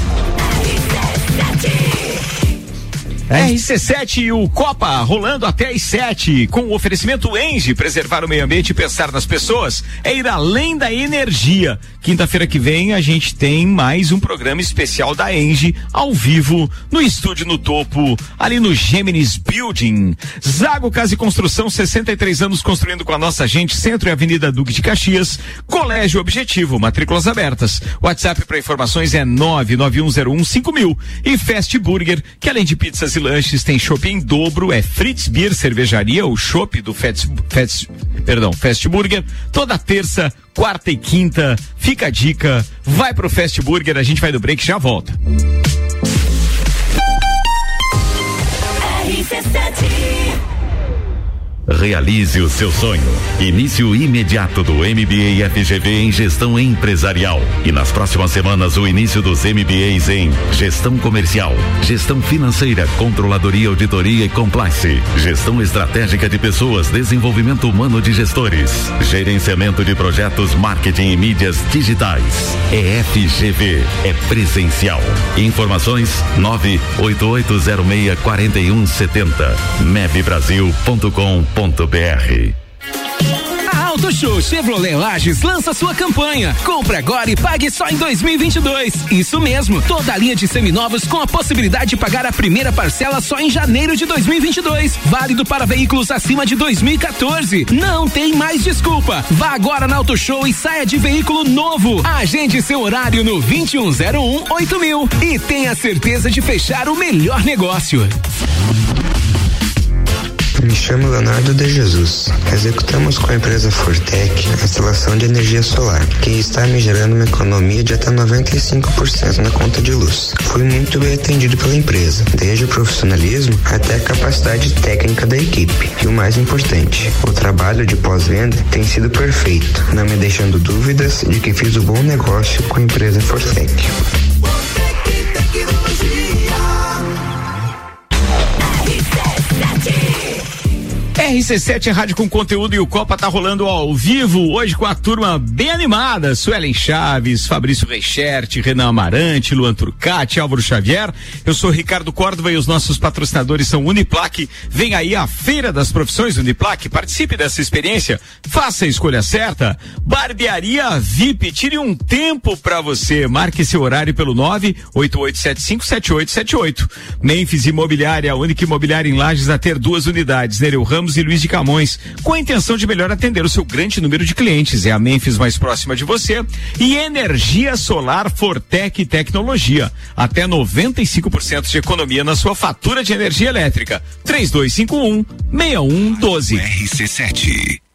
RC7 e o Copa rolando até às 7 com o oferecimento Enge, preservar o meio ambiente e pensar nas pessoas é ir além da energia. Quinta-feira que vem a gente tem mais um programa especial da Enge ao vivo no estúdio no topo, ali no Gêmenes Building. Zago Casa e Construção, 63 anos construindo com a nossa gente, Centro e Avenida Duque de Caxias, Colégio Objetivo, matrículas abertas. WhatsApp para informações é 991015000 e Fast Burger, que além de pizzas e lanches tem shopping em dobro, é Fritz Beer Cervejaria, o chopp do Fats, Fats, perdão, Fast Burger, toda terça, quarta e quinta. Fica a dica, vai pro Fast Burger, a gente vai do break já volta. Realize o seu sonho. Início imediato do MBA FGV em Gestão Empresarial. E nas próximas semanas, o início dos MBAs em Gestão Comercial, Gestão Financeira, Controladoria, Auditoria e Compliance, Gestão Estratégica de Pessoas, Desenvolvimento Humano de Gestores, Gerenciamento de Projetos, Marketing e Mídias Digitais. É FGV, é presencial. Informações 988064170. mebbrasil.com.br A Auto Show Chevrolet Lages lança sua campanha. Compre agora e pague só em 2022. Isso mesmo, toda a linha de seminovos com a possibilidade de pagar a primeira parcela só em janeiro de 2022. Válido para veículos acima de 2014. Não tem mais desculpa. Vá agora na Auto Show e saia de veículo novo. Agende seu horário no 2101 8000 e tenha certeza de fechar o melhor negócio. Me chamo Leonardo de Jesus. Executamos com a empresa Fortec a instalação de energia solar, que está me gerando uma economia de até 95% na conta de luz. Fui muito bem atendido pela empresa, desde o profissionalismo até a capacidade técnica da equipe. E o mais importante, o trabalho de pós-venda tem sido perfeito, não me deixando dúvidas de que fiz o bom negócio com a empresa Fortec. RC7 é rádio com conteúdo e o Copa tá rolando ao vivo hoje com a turma bem animada. Suelen Chaves, Fabrício Reichert, Renan Amarante, Luan Turcati, Álvaro Xavier. Eu sou Ricardo Córdova e os nossos patrocinadores são Uniplaque. Vem aí a Feira das Profissões Uniplaque. Participe dessa experiência. Faça a escolha certa. Barbearia VIP. Tire um tempo para você. Marque seu horário pelo 988757878. Memphis Imobiliária, a única imobiliária em Lages a ter duas unidades. Nereu Ramos e Luiz de Camões, com a intenção de melhor atender o seu grande número de clientes. É a Memphis mais próxima de você. E Energia Solar Fortec Tecnologia. Até 95% de economia na sua fatura de energia elétrica. 3251 6112. RC7.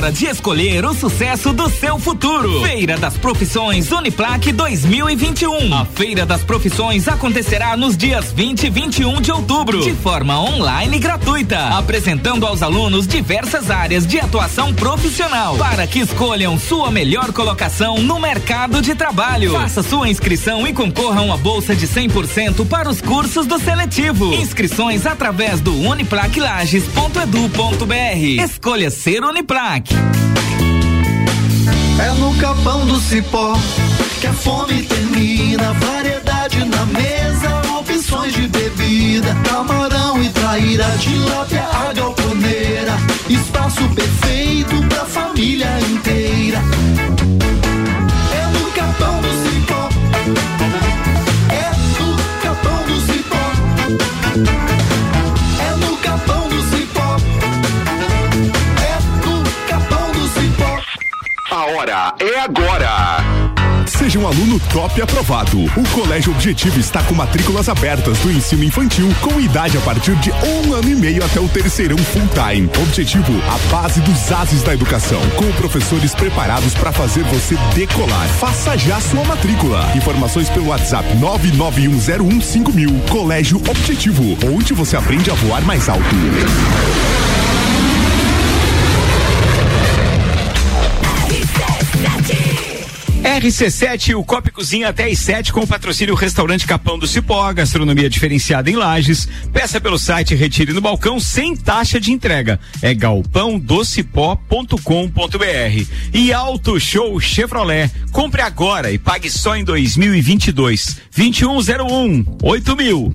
Hora de escolher o sucesso do seu futuro. Feira das Profissões Uniplaque 2021. A Feira das Profissões acontecerá nos dias 20 e 21 de outubro, de forma online gratuita, apresentando aos alunos diversas áreas de atuação profissional para que escolham sua melhor colocação no mercado de trabalho. Faça sua inscrição e concorra a uma bolsa de 100% para os cursos do seletivo. Inscrições através do uniplaquilages.edu.br. Escolha ser Uniplaque. É no capão do cipó que a fome termina. Variedade na mesa, opções de bebida. Camarão e traíra, tilápia, a agora. Seja um aluno top aprovado. O Colégio Objetivo está com matrículas abertas do ensino infantil com idade a partir de um ano e meio até o terceirão full time. Objetivo, a base dos ases da educação, com professores preparados para fazer você decolar. Faça já sua matrícula. Informações pelo WhatsApp 991015000. Colégio Objetivo, onde você aprende a voar mais alto. RC7, o Copa Cozinha até às 7 com o patrocínio Restaurante Capão do Cipó, gastronomia diferenciada em Lages. Peça pelo site Retire no Balcão sem taxa de entrega. É galpãodocipó.com.br. E Auto Show Chevrolet. Compre agora e pague só em 2022. 2101 8000.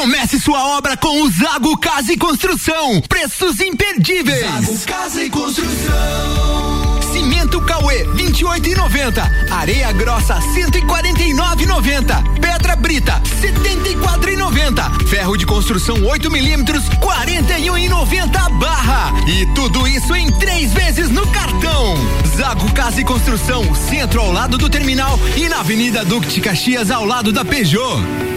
Comece sua obra com o Zago Casa e Construção. Preços imperdíveis. Zago Casa e Construção. Cimento Cauê, 28,90. Areia grossa, 149,90. Pedra brita, 74,90. Ferro de construção 8 milímetros, 41,90 barra. E tudo isso em três vezes no cartão. Zago Casa e Construção, centro ao lado do terminal e na Avenida Duque de Caxias ao lado da Peugeot.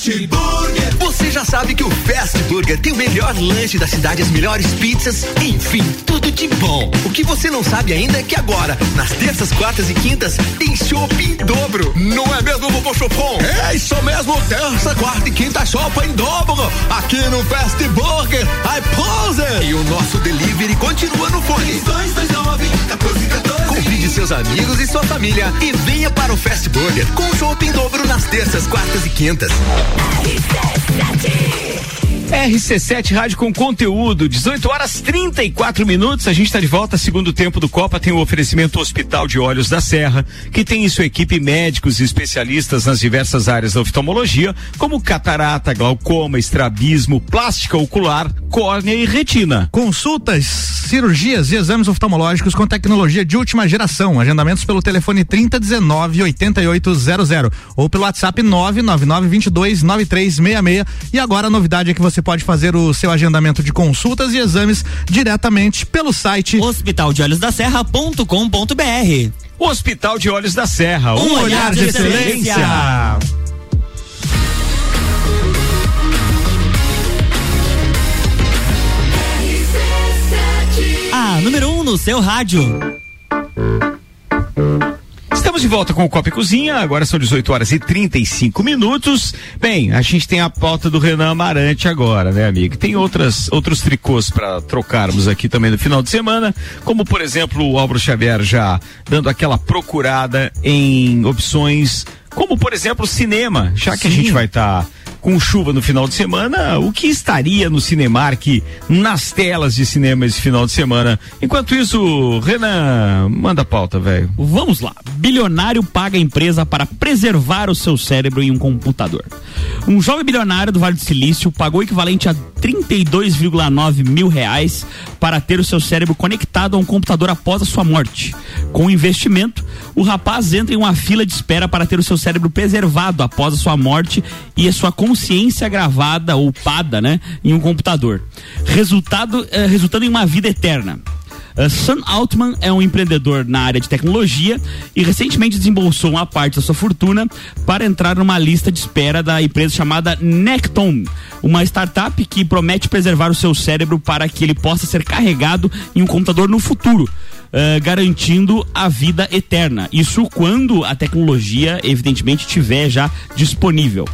Fast Burger. Você já sabe que o Fast Burger tem o melhor lanche da cidade, as melhores pizzas, enfim, tudo de bom. O que você não sabe ainda é que agora, nas terças, quartas e quintas, tem chopp em dobro. Não é mesmo, vovô Chopon? É isso mesmo, terça, quarta e quinta chopp em dobro. Aqui no Fast Burger, I pose. E o nosso delivery continua no fone. 229 14 14. Convide seus amigos e sua família e venha para o Fast Burger com chopp em dobro nas terças, quartas e quintas. RC7 Rádio com conteúdo, 18 horas 34 minutos. A gente está de volta. Segundo tempo do Copa tem o oferecimento Hospital de Olhos da Serra, que tem em sua equipe médicos e especialistas nas diversas áreas da oftalmologia, como catarata, glaucoma, estrabismo, plástica ocular, córnea e retina. Consultas, cirurgias e exames oftalmológicos com tecnologia de última geração. Agendamentos pelo telefone 3019 8800 ou pelo WhatsApp 999 22 9366. E agora a novidade é que você pode fazer o seu agendamento de consultas e exames diretamente pelo site hospitaldeolhosdaserra.com.br. Hospital de Olhos da Serra, Um olhar de excelência. A número 1 um no seu rádio. Volta com o Copa e Cozinha, agora são 18 horas e 35 minutos. Bem, a gente tem a pauta do Renan Amarante agora, né, amigo? Tem outras, outros tricôs para trocarmos aqui também no final de semana, como por exemplo o Álvaro Xavier já dando aquela procurada em opções, como por exemplo cinema, já que a Sim. gente vai estar com chuva no final de semana, o que estaria no Cinemark, nas telas de cinema esse final de semana? Enquanto isso, Renan, manda pauta, velho. Vamos lá. Bilionário paga a empresa para preservar o seu cérebro em um computador. Um jovem bilionário do Vale do Silício pagou o equivalente a 32,9 mil reais para ter o seu cérebro conectado a um computador após a sua morte. Com o investimento, o rapaz entra em uma fila de espera para ter o seu cérebro preservado após a sua morte e a sua consciência gravada ou upada, né, em um computador. Resultado, eh, resultando em uma vida eterna. Uh, Sam Altman é um empreendedor na área de tecnologia e recentemente desembolsou uma parte da sua fortuna para entrar numa lista de espera da empresa chamada Necton, uma startup que promete preservar o seu cérebro para que ele possa ser carregado em um computador no futuro. uh, garantindo a vida eterna. Isso quando a tecnologia, evidentemente, estiver já disponível.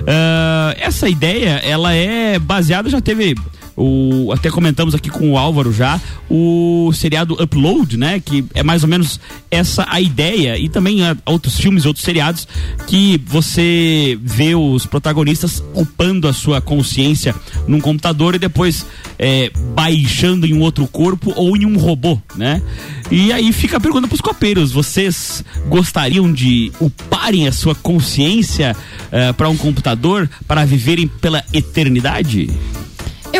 Uh, essa ideia, ela é baseada, já teve o, até comentamos aqui com o Álvaro já, o seriado Upload, né? Que é mais ou menos essa a ideia, e também ah, outros filmes, outros seriados, que você vê os protagonistas upando a sua consciência num computador e depois é, baixando em um outro corpo ou em um robô, né? E aí fica a pergunta pros copeiros, vocês gostariam de uparem a sua consciência para um computador para viverem pela eternidade?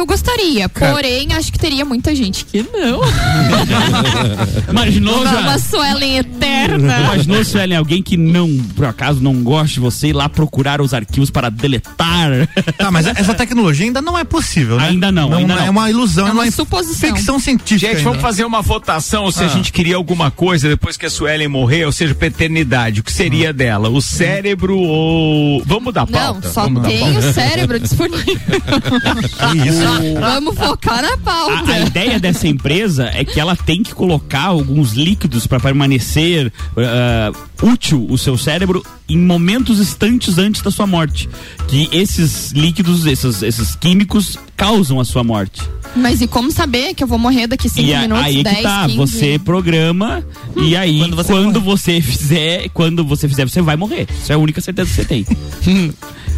Eu gostaria, porém acho que teria muita gente que não. Imaginou já? Uma Suelen eterna. Imaginou, Suelen, alguém que não, por acaso, não goste de você ir lá procurar os arquivos para deletar? Tá, mas essa tecnologia ainda não é possível, né? Ainda não, ainda É não. uma ilusão, É é uma uma suposição. ficção científica. Gente, ainda. vamos fazer uma votação se a Ah. gente queria alguma coisa depois que a Suelen morrer, ou seja, pra eternidade. O que seria dela? O cérebro ou. Vamos mudar a Não, pauta? só Vamos a tem o cérebro disponível. Vamos focar na pauta. A, a ideia dessa empresa é que ela tem que colocar alguns líquidos para permanecer ah, útil o seu cérebro em momentos instantes antes da sua morte. Que esses líquidos, esses, esses químicos causam a sua morte. Mas e como saber que eu vou morrer daqui 5 e a- minutos, aí 10, que tá, 15? você programa e aí quando você, fizer, quando você fizer, você vai morrer. Isso é a única certeza que você tem.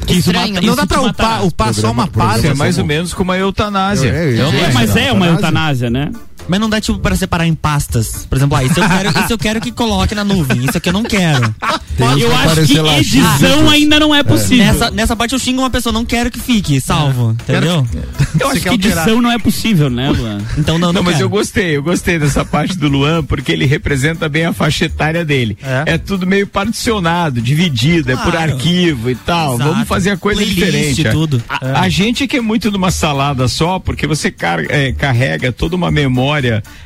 Estranho. mata- Não isso dá pra upar, upar só uma parte. Isso é mais ou menos como a eutanásia. É, Então, É, mas é uma eutanásia, né? Mas não dá tipo para separar em pastas. Por exemplo, ah, isso eu quero, isso eu quero que coloque na nuvem, isso aqui eu não quero. Eu acho que edição ainda não é possível. Nessa, nessa parte eu xingo uma pessoa, não quero que fique, salvo, entendeu? Eu acho que edição não é possível, né, Luan? Então não, Não, não, mas quero. eu gostei, eu gostei dessa parte do Luan, porque ele representa bem a faixa etária dele. É, tudo meio particionado, dividido, é por Claro. arquivo e tal. Exato. Vamos fazer a coisa Playlist diferente. tudo. A, a gente que é muito numa salada só, porque você car- é, carrega toda uma memória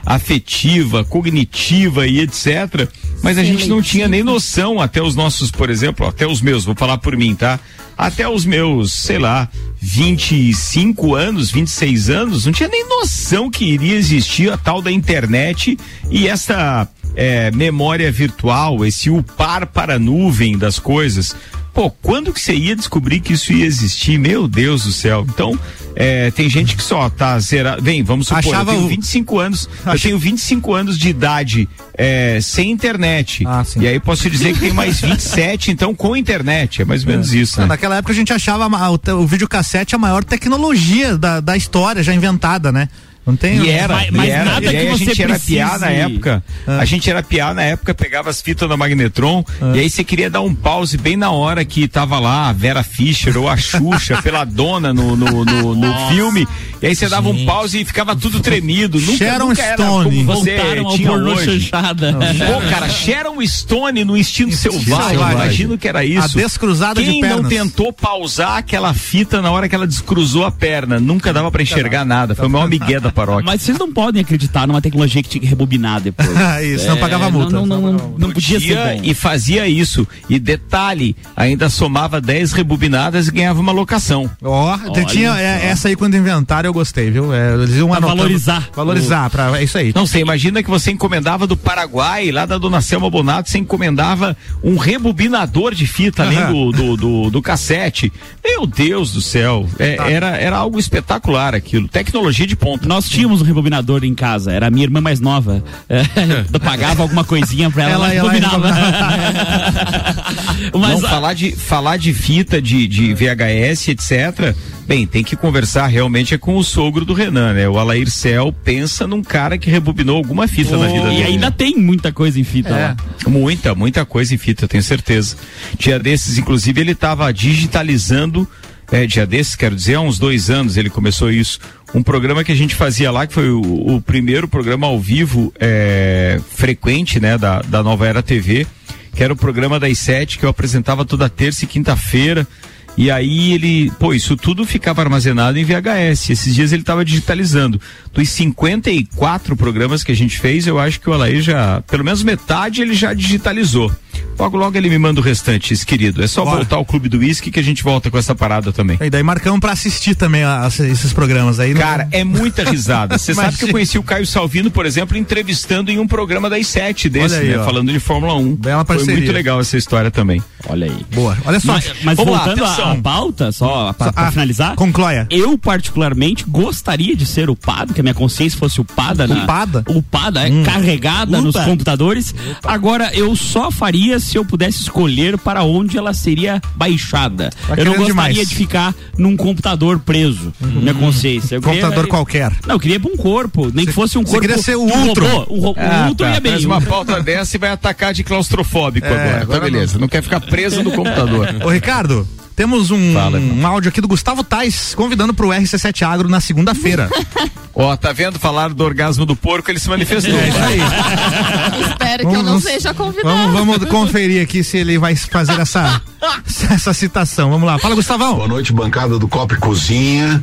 afetiva, cognitiva e etc. Mas a gente não tinha nem noção até os nossos, por exemplo, até os meus, vou falar por mim, tá? Até os meus, sei lá, 25 anos, 26 anos, não tinha nem noção que iria existir a tal da internet e essa é, memória virtual, esse upar para a nuvem das coisas. Pô, quando que você ia descobrir que isso ia existir? Meu Deus do céu. Então, é, tem gente que só tá zerado. Vem, vamos supor, Achava eu tenho o- 25 anos, eu tenho 25 anos de idade é, sem internet. e aí posso dizer que tem mais 27, então com internet. É mais ou menos isso, né? Naquela época a gente achava o, o videocassete a maior tecnologia da, da história já inventada, né? Não tem. E era, Mas- e mas era. nada e aí que a você gente era piá na época. Ah. A gente era piá na época, pegava as fitas da Magnetron e aí você queria dar um pause bem na hora que tava lá a Vera Fischer ou a Xuxa pela dona no, no, no, no filme. E aí você dava um pause e ficava tudo tremido. Nunca, Sharon nunca era Stone. como você Voltaram tinha hoje. Pô, cara, Sharon Stone no instinto selvagem. selvagem. Imagino que era isso. A descruzada de Quem não pernas. tentou pausar aquela fita na hora que ela descruzou a perna? Nunca dava pra enxergar nada. Foi o maior migué da paróquia. Mas vocês não podem acreditar numa tecnologia que tinha que rebobinar depois. Isso, não pagava multa. Não, não, não, não podia ser bom. e fazia isso. E detalhe, ainda somava 10 rebobinadas e ganhava uma locação. Ó, tinha é, essa aí quando inventaram eu gostei, viu? É, eles iam Pra anotando- valorizar. Valorizar, pra, é isso aí. Não, você imagina que você encomendava do Paraguai, lá da dona Selma Bonato, você encomendava um rebobinador de fita além do, do, do, do cassete. Meu Deus do céu. É, Tá. era, era algo espetacular aquilo. Tecnologia de ponta. Nós tínhamos um rebobinador em casa, era a minha irmã mais nova. É, eu pagava alguma coisinha pra ela, Ela ela, ia lá e rebobinava. Não, falar de, falar de fita, de, de VHS, etc. Bem, tem que conversar realmente é com o sogro do Renan, né? O Alair Cel pensa num cara que rebobinou alguma fita na vida e dele. ainda tem muita coisa em fita É. lá. Muita, muita coisa em fita, tenho certeza. Dia desses, inclusive, ele estava digitalizando, é, dia desses, quero dizer, há uns dois anos ele começou isso. Um programa que a gente fazia lá, que foi o, o primeiro programa ao vivo é, frequente, né, da, da Nova Era TV, que era o programa das sete, que eu apresentava toda terça e quinta-feira. E aí ele, pô, isso tudo ficava armazenado em VHS. Esses dias ele estava digitalizando. Dos 54 programas que a gente fez, eu acho que o Alair já, pelo menos metade ele já digitalizou. Logo, logo ele me manda o restante, esse querido. É só Bora. voltar ao Clube do Whisky que a gente volta com essa parada também. E daí marcamos pra assistir também a- a- esses programas aí. Cara, é muita risada. Você sabe que eu conheci o Caio Salvino, por exemplo, entrevistando em um programa das sete desse, aí, né? ó. Falando de Fórmula 1. Foi parceria. muito legal essa história também. Olha aí. Boa. Olha só. Mas, mas Vamos lá, à pauta, só pra, pra Ah, finalizar. conclóia. Eu, particularmente, gostaria de ser upada, que a minha consciência fosse upada. na- Upada? Upada, é Hum. carregada nos Upa. computadores. Agora, eu só faria se eu pudesse escolher para onde ela seria baixada. Tá eu não gostaria demais. de ficar num computador preso, minha consciência. Eu queria- Computador qualquer. Não, eu queria pra um corpo, nem que fosse um você corpo. queria ser o um Ultron. robô, um, um Ah, Ultron tá. ia bem. Faz uma pauta dessa e vai atacar de claustrofóbico É, agora. agora Tá beleza. Não. quer ficar preso no computador. Ô, Ricardo, temos um, Fala, um áudio aqui do Gustavo Tais convidando pro RC7 Agro na segunda-feira. Ó, tá vendo? Falar do orgasmo do porco, ele se manifestou. É isso aí. Espero que eu não Vamos- seja convidado. Vamos, vamos conferir aqui se ele vai fazer essa, essa citação. Vamos lá. Fala, Gustavão. Boa noite, bancada do Copa e Cozinha.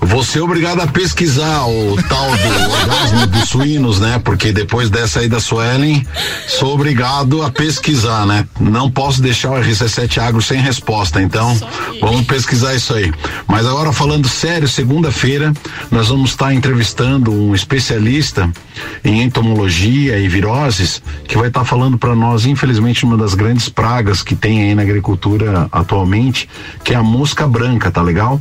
Vou ser obrigado a pesquisar o tal do orgasmo dos suínos, né? Porque depois dessa aí da Suelen, sou obrigado a pesquisar, né? Não posso deixar o RC7 Agro sem resposta, então vamos pesquisar isso aí. Mas agora falando sério, segunda-feira nós vamos estar entrevistando um especialista em entomologia e viroses que vai estar falando para nós, infelizmente, uma das grandes pragas que tem aí na agricultura atualmente, que é a mosca branca, tá legal?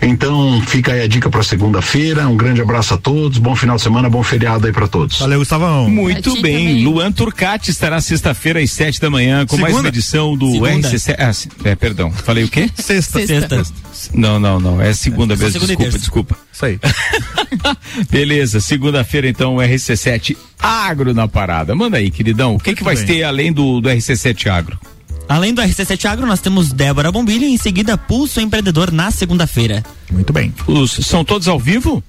Então fica aí a dica para segunda-feira. Um grande abraço a todos, bom final de semana, bom feriado aí para todos. Valeu, Gustavão. Muito bem. Luan Turcati estará sexta-feira às sete da manhã com mais Segunda? uma edição do Segunda. RCC. Ah, é, perdão. Falei o quê? Sexta. Sexta. Não, não, não. É segunda mesmo. segunda e Desculpa, desculpa. Isso aí. Beleza, segunda-feira então o RC7 Agro na parada. Manda aí, queridão. O que, que vai bem. ter além do, do RC7 Agro? Além do RC7 Agro, nós temos Débora Bombilho e em seguida Pulso Empreendedor na segunda-feira. Muito bem. Os, são todos ao vivo?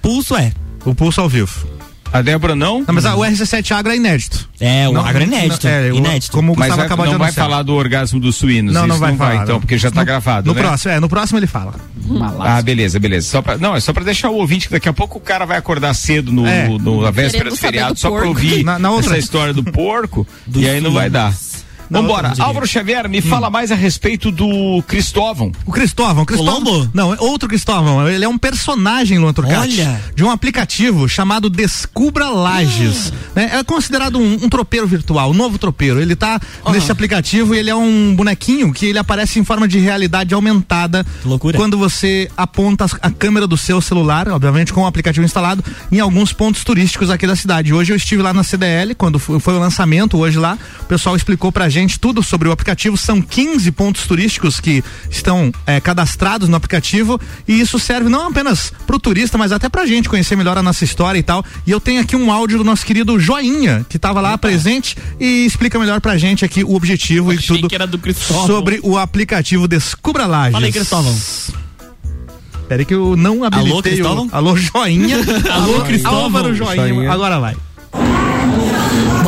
Pulso é. O pulso ao vivo. A Débora não? Não, mas a- o RC7 Agro é inédito. É, o Não, agro é inédito. não, é, o- inédito. Como o Mas Gustavo vai- acabou de não vai anunciar. falar do orgasmo dos suínos. Não, não isso vai não falar. vai, então, porque já tá No- gravado, No né? próximo, é, no próximo ele fala. Ah, beleza, beleza. Só pra, não, é só pra deixar o ouvinte que daqui a pouco o cara vai acordar cedo no, É. no- na véspera Querendo do feriado do só pra ouvir Na- na outra- essa história do porco Do e aí não vai dar. Vambora. outra, Álvaro Xavier, me fala mais a respeito do Cristóvão. O Cristóvão, Cristóvão. Colombo? Não, é outro Cristóvão. Ele é um personagem, Luan Turcati, Olha. de um aplicativo chamado Descubra Lages. né? É considerado um, um tropeiro virtual, um novo tropeiro. Ele tá nesse aplicativo e ele é um bonequinho que ele aparece em forma de realidade aumentada. loucura. Quando você aponta a câmera do seu celular, obviamente com o aplicativo instalado, em alguns pontos turísticos aqui da cidade. Hoje eu estive lá na CDL, quando foi, foi o lançamento hoje lá. O pessoal explicou pra gente tudo sobre o aplicativo. São 15 pontos turísticos que estão eh, cadastrados no aplicativo e isso serve não apenas pro turista, mas até pra gente conhecer melhor a nossa história e tal. E eu tenho aqui um áudio do nosso querido Joinha, que estava lá presente e explica melhor pra gente aqui o objetivo e tudo que era do Cristóvão. sobre o aplicativo Descubra Lages. Fala aí, Cristóvão. Peraí que eu não habilitei o... Cristóvão? Alô, Joinha. Alô, Cristóvão. Álvaro Joinha. Joinha. Agora vai.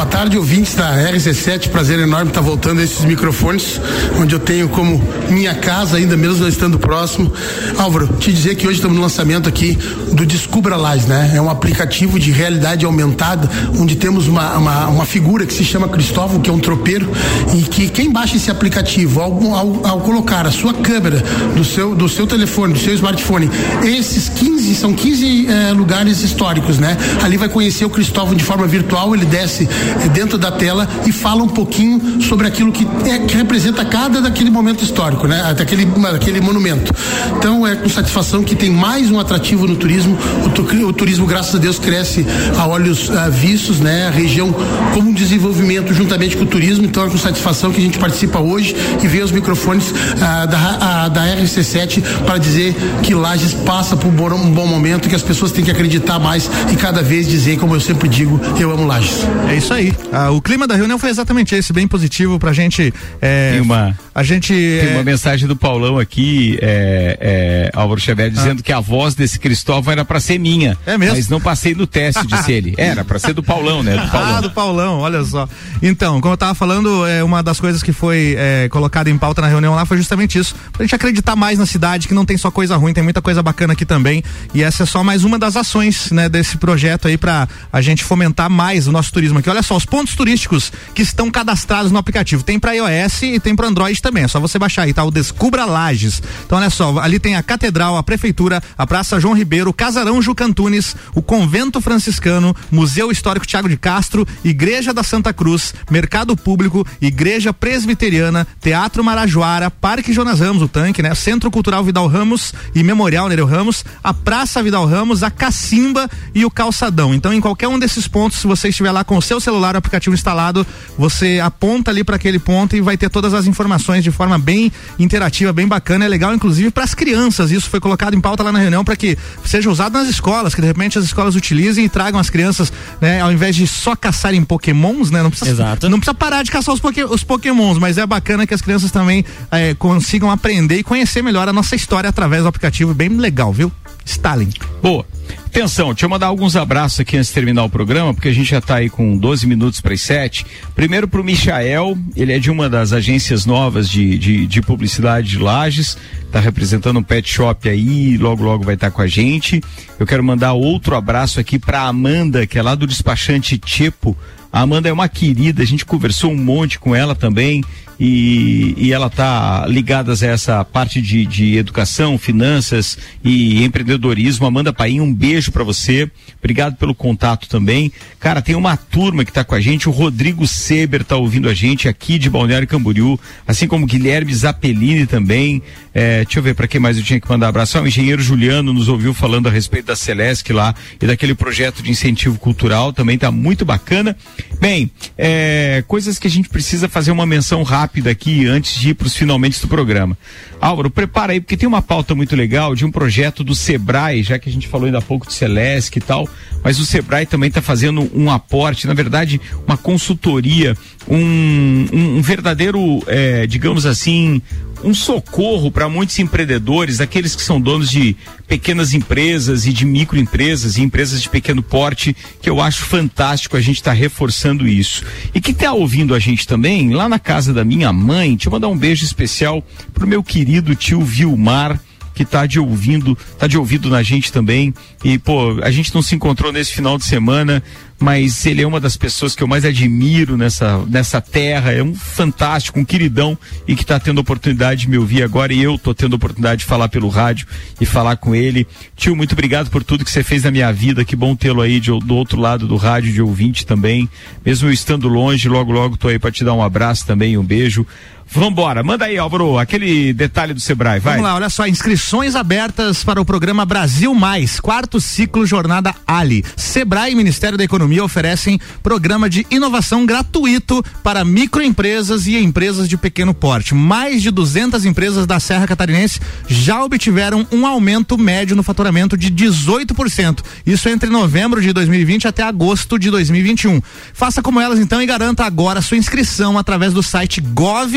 Boa tarde, ouvintes da RC7. Prazer enorme estar voltando a esses microfones, onde eu tenho como minha casa, ainda mesmo não estando próximo. Álvaro, te dizer que hoje estamos no lançamento aqui do Descubra Lages, né? É um aplicativo de realidade aumentada, onde temos uma, uma, uma figura que se chama Cristóvão, que é um tropeiro, e que quem baixa esse aplicativo, ao, ao, ao colocar a sua câmera do seu, do seu telefone, do seu smartphone, esses 15, são 15 eh, lugares históricos, né? Ali vai conhecer o Cristóvão de forma virtual, ele desce dentro da tela e fala um pouquinho sobre aquilo que, é, que representa cada daquele momento histórico, né? Daquele, daquele monumento. Então é com satisfação que tem mais um atrativo no turismo. O, o turismo, graças a Deus, cresce a olhos ah, vistos, né? A região como um desenvolvimento juntamente com o turismo. Então é com satisfação que a gente participa hoje e vê os microfones ah, da, ah, da RC7 para dizer que Lages passa por um bom, um bom momento, que as pessoas têm que acreditar mais e cada vez dizer, como eu sempre digo, eu amo Lages. É isso aí. Ah, o clima da reunião foi exatamente esse, bem positivo pra gente. é, Tem uma- A gente. Tem é, uma mensagem do Paulão aqui, é, é, Álvaro Xavier, dizendo que a voz desse Cristóvão era pra ser minha. É mesmo? Mas não passei no teste, disse ele. Era pra ser do Paulão, né? Do Paulão. Ah, do Paulão, olha só. Então, como eu tava falando, é, uma das coisas que foi é, colocada em pauta na reunião lá foi justamente isso. Pra gente acreditar mais na cidade, que não tem só coisa ruim, tem muita coisa bacana aqui também. E essa é só mais uma das ações, né, desse projeto aí pra a gente fomentar mais o nosso turismo aqui. Olha só, os pontos turísticos que estão cadastrados no aplicativo. Tem pra iOS e tem pra Android também. É só você baixar aí, tá? O Descubra Lages. Então, olha só, ali tem a Catedral, a Prefeitura, a Praça João Ribeiro, Casarão Juca Antunes, o Convento Franciscano, Museu Histórico Tiago de Castro, Igreja da Santa Cruz, Mercado Público, Igreja Presbiteriana, Teatro Marajoara, Parque Jonas Ramos, o tanque, né? Centro Cultural Vidal Ramos e Memorial Nereu Ramos, a Praça Vidal Ramos, a Cacimba e o Calçadão. Então, em qualquer um desses pontos, se você estiver lá com o seu celular, o aplicativo instalado, você aponta ali para aquele ponto e vai ter todas as informações de forma bem interativa, bem bacana. É legal, inclusive, para as crianças. Isso foi colocado em pauta lá na reunião para que seja usado nas escolas, que de repente as escolas utilizem e tragam as crianças, né, ao invés de só caçarem pokémons, né? Não precisa, Exato. não precisa parar de caçar os, poké, os pokémons, mas é bacana que as crianças também eh, consigam aprender e conhecer melhor a nossa história através do aplicativo. Bem legal, viu? Stalin. Boa. Atenção, deixa eu mandar alguns abraços aqui antes de terminar o programa, porque a gente já está aí com 12 minutos para as 7. Primeiro para o Michael, ele é de uma das agências novas de, de, de publicidade de Lages, está representando um pet shop aí, logo logo vai estar com a gente. Eu quero mandar outro abraço aqui para Amanda, que é lá do despachante Tipo. A Amanda é uma querida, a gente conversou um monte com ela também e, e ela tá ligada a essa parte de, de educação, finanças e empreendedorismo. Amanda Paim, um beijo para você. Obrigado pelo contato também. Cara, tem uma turma que tá com a gente, o Rodrigo Seber tá ouvindo a gente aqui de Balneário Camboriú, assim como Guilherme Zappellini também. É, deixa eu ver para quem mais eu tinha que mandar abraço. Ah, o engenheiro Juliano nos ouviu falando a respeito da Celesc lá e daquele projeto de incentivo cultural, também tá muito bacana. Bem, é, coisas que a gente precisa fazer uma menção rápida aqui antes de ir para os finalmente do programa. Álvaro, prepara aí, porque tem uma pauta muito legal de um projeto do Sebrae, já que a gente falou ainda há pouco de Celesc e tal, mas o Sebrae também está fazendo um aporte, na verdade, uma consultoria, um, um, um verdadeiro, é, digamos assim, um socorro para muitos empreendedores, aqueles que são donos de pequenas empresas e de microempresas e empresas de pequeno porte, que eu acho fantástico a gente estar reforçando isso. E que está ouvindo a gente também, lá na casa da minha mãe, deixa eu mandar um beijo especial pro meu querido tio Vilmar que tá de ouvindo, tá de ouvido na gente também. E, pô, a gente não se encontrou nesse final de semana, mas ele é uma das pessoas que eu mais admiro nessa, nessa terra, é um fantástico, um queridão e que está tendo oportunidade de me ouvir agora e eu tô tendo oportunidade de falar pelo rádio e falar com ele. Tio, muito obrigado por tudo que você fez na minha vida, que bom tê-lo aí de, do outro lado do rádio, de ouvinte também. Mesmo eu estando longe, logo, logo tô aí para te dar um abraço também, um beijo. Vambora, manda aí, Álvaro, aquele detalhe do Sebrae, vai. Vamos lá, olha só, inscrições abertas para o programa Brasil Mais, quarto ciclo Jornada Ali. Sebrae Ministério da Economia oferecem programa de inovação gratuito para microempresas e empresas de pequeno porte. Mais de 200 empresas da Serra Catarinense já obtiveram um aumento médio no faturamento de 18%. Isso entre novembro de 2020 até agosto de 2021. Faça como elas então e garanta agora sua inscrição através do site gov.br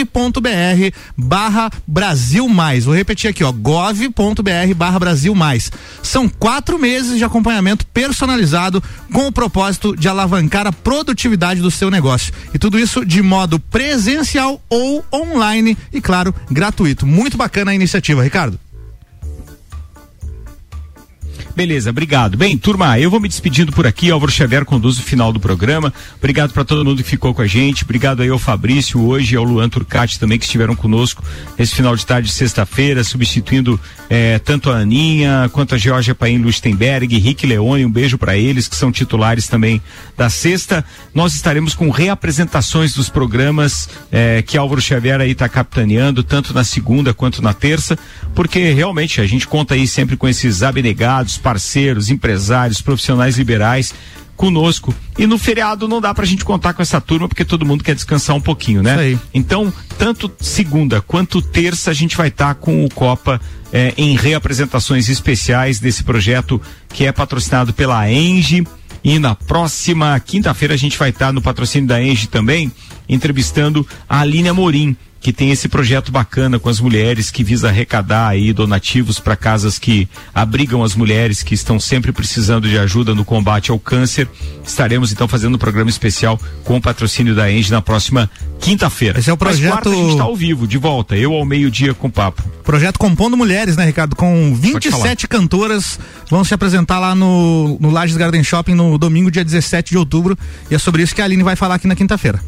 barra Brasil Mais. Vou repetir aqui, ó, gov.br barra Brasil Mais. São quatro meses de acompanhamento personalizado com o propósito de alavancar a produtividade do seu negócio. E tudo isso de modo presencial ou online e, claro, gratuito. Muito bacana a iniciativa, Ricardo. Beleza, obrigado. Bem, turma, eu vou me despedindo por aqui. Álvaro Xavier conduz o final do programa. Obrigado para todo mundo que ficou com a gente. Obrigado aí ao Fabrício hoje ao Luan Turcati também que estiveram conosco nesse final de tarde de sexta-feira, substituindo eh, tanto a Aninha quanto a Georgia Paim Lustenberg, Rick Leone. Um beijo para eles que são titulares também da sexta. Nós estaremos com reapresentações dos programas eh, que Álvaro Xavier aí está capitaneando, tanto na segunda quanto na terça, porque realmente a gente conta aí sempre com esses abnegados, parceiros, empresários, profissionais liberais conosco. E no feriado não dá pra gente contar com essa turma porque todo mundo quer descansar um pouquinho, né? Então, tanto segunda quanto terça a gente vai estar com o Copa eh, em reapresentações especiais desse projeto que é patrocinado pela Engie. E na próxima quinta-feira a gente vai estar no patrocínio da Engie também, entrevistando a Aline Amorim, que tem esse projeto bacana com as mulheres que visa arrecadar aí donativos para casas que abrigam as mulheres que estão sempre precisando de ajuda no combate ao câncer. Estaremos então fazendo um programa especial com o patrocínio da Engie na próxima quinta-feira. Esse é o Mas projeto- quarta a gente está ao vivo, de volta, eu ao meio-dia com papo. Projeto Compondo Mulheres, né, Ricardo? Com Pode 27 cantoras vão se apresentar lá no, no Lages Garden Shopping no domingo, dia 17 de outubro. E é sobre isso que a Aline vai falar aqui na quinta-feira.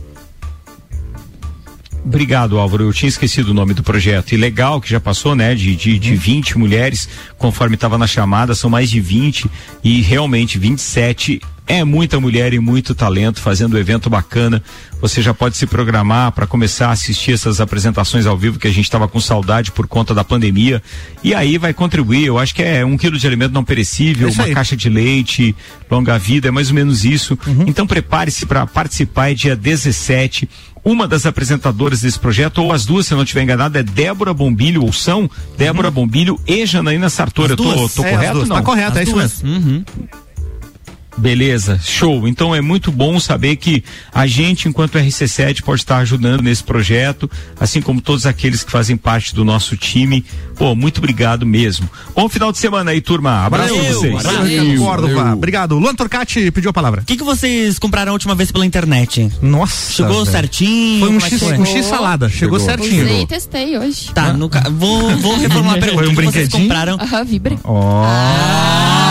Obrigado, Álvaro. Eu tinha esquecido o nome do projeto. E legal que já passou, né? De, de, de 20 mulheres, conforme estava na chamada, são mais de 20 e realmente 27 é muita mulher e muito talento fazendo um evento bacana. Você já pode se programar para começar a assistir essas apresentações ao vivo que a gente estava com saudade por conta da pandemia. E aí vai contribuir. Eu acho que é um quilo de alimento não perecível, É uma aí. caixa de leite, longa vida, é mais ou menos isso. Então prepare-se para participar, é dia 17. Uma das apresentadoras desse projeto, ou as duas, se eu não estiver enganado, é Débora Bombilho, ou são Débora Bombilho e Janaína Sartori. Eu tô, duas. tô É, as correto? duas. Não? Tá correto, é isso mesmo. Beleza, show. Então é muito bom saber que a gente, enquanto RC7, pode estar ajudando nesse projeto, assim como todos aqueles que fazem parte do nosso time. Pô, muito obrigado mesmo. Bom final de semana aí, turma. Abraço pra vocês. Valeu, Córdova. Obrigado. Luan Torcati pediu a palavra. O que, que vocês compraram a última vez pela internet? Nossa. Chegou velho. certinho? Foi um é X, um X salada. Chegou, certinho. Usei e testei hoje. Tá, no ca... vou, vou reformular a pergunta. Foi um O que que vocês brinquedinho? compraram? Aham, Vibre. Ó.